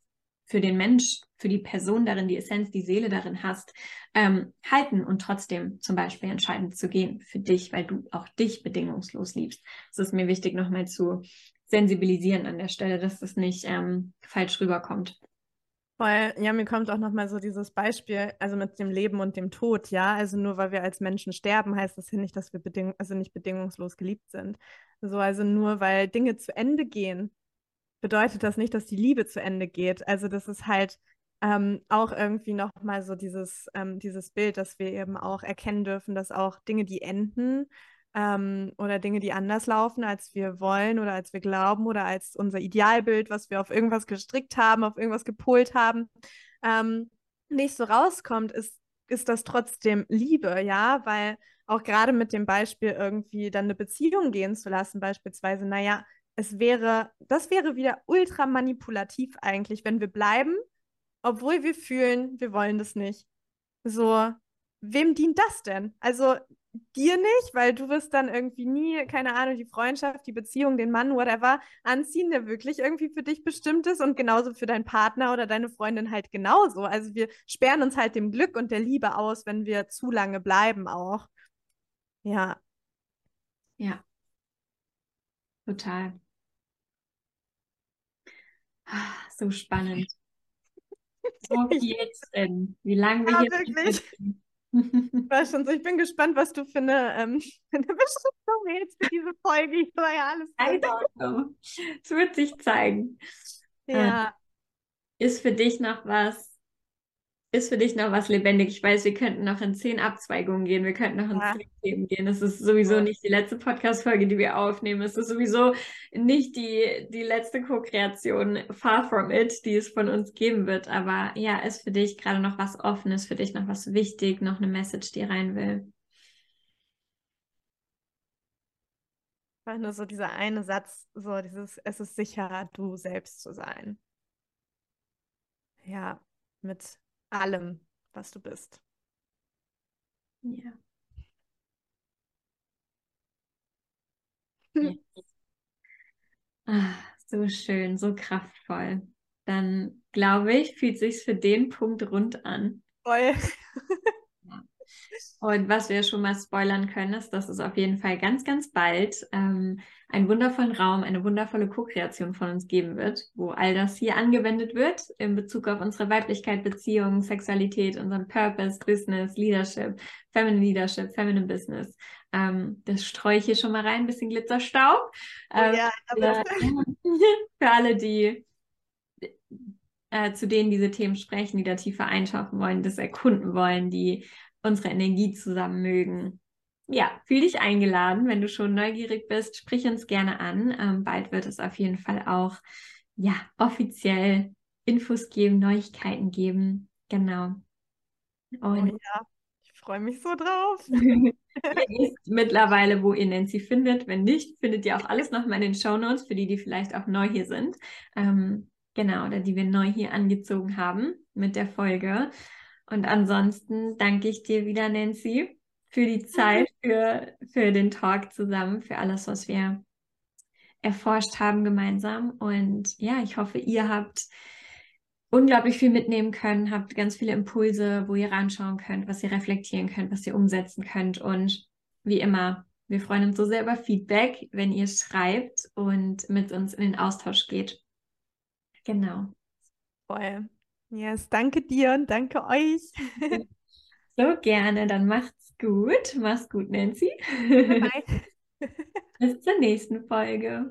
für den Mensch, für die Person darin, die Essenz, die Seele darin hast, ähm, halten und trotzdem zum Beispiel entscheiden zu gehen für dich, weil du auch dich bedingungslos liebst. Es ist mir wichtig, nochmal zu sensibilisieren an der Stelle, dass das nicht ähm, falsch rüberkommt. Weil, ja, mir kommt auch nochmal so dieses Beispiel, also mit dem Leben und dem Tod, ja. Also nur weil wir als Menschen sterben, heißt das ja nicht, dass wir beding also nicht bedingungslos geliebt sind. So, also nur weil Dinge zu Ende gehen, bedeutet das nicht, dass die Liebe zu Ende geht. Also das ist halt ähm, auch irgendwie nochmal so dieses, ähm, dieses Bild, dass wir eben auch erkennen dürfen, dass auch Dinge, die enden, ähm, oder Dinge, die anders laufen, als wir wollen oder als wir glauben oder als unser Idealbild, was wir auf irgendwas gestrickt haben, auf irgendwas gepolt haben, ähm, nicht so rauskommt, ist, ist das trotzdem Liebe, ja, weil auch gerade mit dem Beispiel irgendwie dann eine Beziehung gehen zu lassen, beispielsweise, naja, es wäre, das wäre wieder ultra manipulativ eigentlich, wenn wir bleiben, obwohl wir fühlen, wir wollen das nicht. So, wem dient das denn? Also dir nicht, weil du wirst dann irgendwie nie, keine Ahnung, die Freundschaft, die Beziehung, den Mann, whatever, anziehen, der wirklich irgendwie für dich bestimmt ist und genauso für deinen Partner oder deine Freundin halt genauso. Also wir sperren uns halt dem Glück und der Liebe aus, wenn wir zu lange bleiben auch. Ja. Ja. Total. Ah, so spannend. Wo geht's denn? Wie lange wir ja, hier wirklich? War schon so, ich bin gespannt, was du für eine, ähm, eine Beschreibung wählst für diese Folge. Ich war ja alles. Es wird sich zeigen. Ja. Äh, ist für dich noch was, ist für dich noch was lebendig? Ich weiß, wir könnten noch in zehn Abzweigungen gehen, wir könnten noch in ja. zehn Themen gehen. Das ist sowieso ja. nicht die letzte Podcast-Folge, die wir aufnehmen. Es ist sowieso nicht die, die letzte Co-Kreation, far from it, die es von uns geben wird. Aber ja, ist für dich gerade noch was offen, ist für dich noch was wichtig, noch eine Message, die rein will? Nur so dieser eine Satz, so dieses, es ist sicherer, du selbst zu sein. Ja, mit allem, was du bist. Ja. ja. Ah, so schön, so kraftvoll. Dann glaube ich, fühlt sich für den Punkt rund an. Voll. Und was wir schon mal spoilern können, ist, dass es auf jeden Fall ganz, ganz bald ähm, einen wundervollen Raum, eine wundervolle Co-Kreation von uns geben wird, wo all das hier angewendet wird in Bezug auf unsere Weiblichkeit, Beziehungen, Sexualität, unseren Purpose, Business, Leadership, Feminine Leadership, Feminine Business. Ähm, das streue ich hier schon mal rein, ein bisschen Glitzerstaub. Ähm, oh ja, für, für alle, die äh, zu denen diese Themen sprechen, die da tiefer eintauchen wollen, das erkunden wollen, die unsere Energie zusammen mögen. Ja, fühl dich eingeladen. Wenn du schon neugierig bist, sprich uns gerne an. Ähm, bald wird es auf jeden Fall auch ja, offiziell Infos geben, Neuigkeiten geben. Genau. Und oh ja, ich freue mich so drauf. ihr wisst mittlerweile, wo ihr Nancy findet. Wenn nicht, findet ihr auch alles nochmal in den Show Notes für die, die vielleicht auch neu hier sind. Ähm, genau, oder die wir neu hier angezogen haben mit der Folge. Und ansonsten danke ich dir wieder, Nancy, für die Zeit, für, für den Talk zusammen, für alles, was wir erforscht haben gemeinsam. Und ja, ich hoffe, ihr habt unglaublich viel mitnehmen können, habt ganz viele Impulse, wo ihr ranschauen könnt, was ihr reflektieren könnt, was ihr umsetzen könnt. Und wie immer, wir freuen uns so sehr über Feedback, wenn ihr schreibt und mit uns in den Austausch geht. Genau. Voll. Yes, danke dir und danke euch. So gerne, dann macht's gut. Mach's gut, Nancy. Bye. Bis zur nächsten Folge.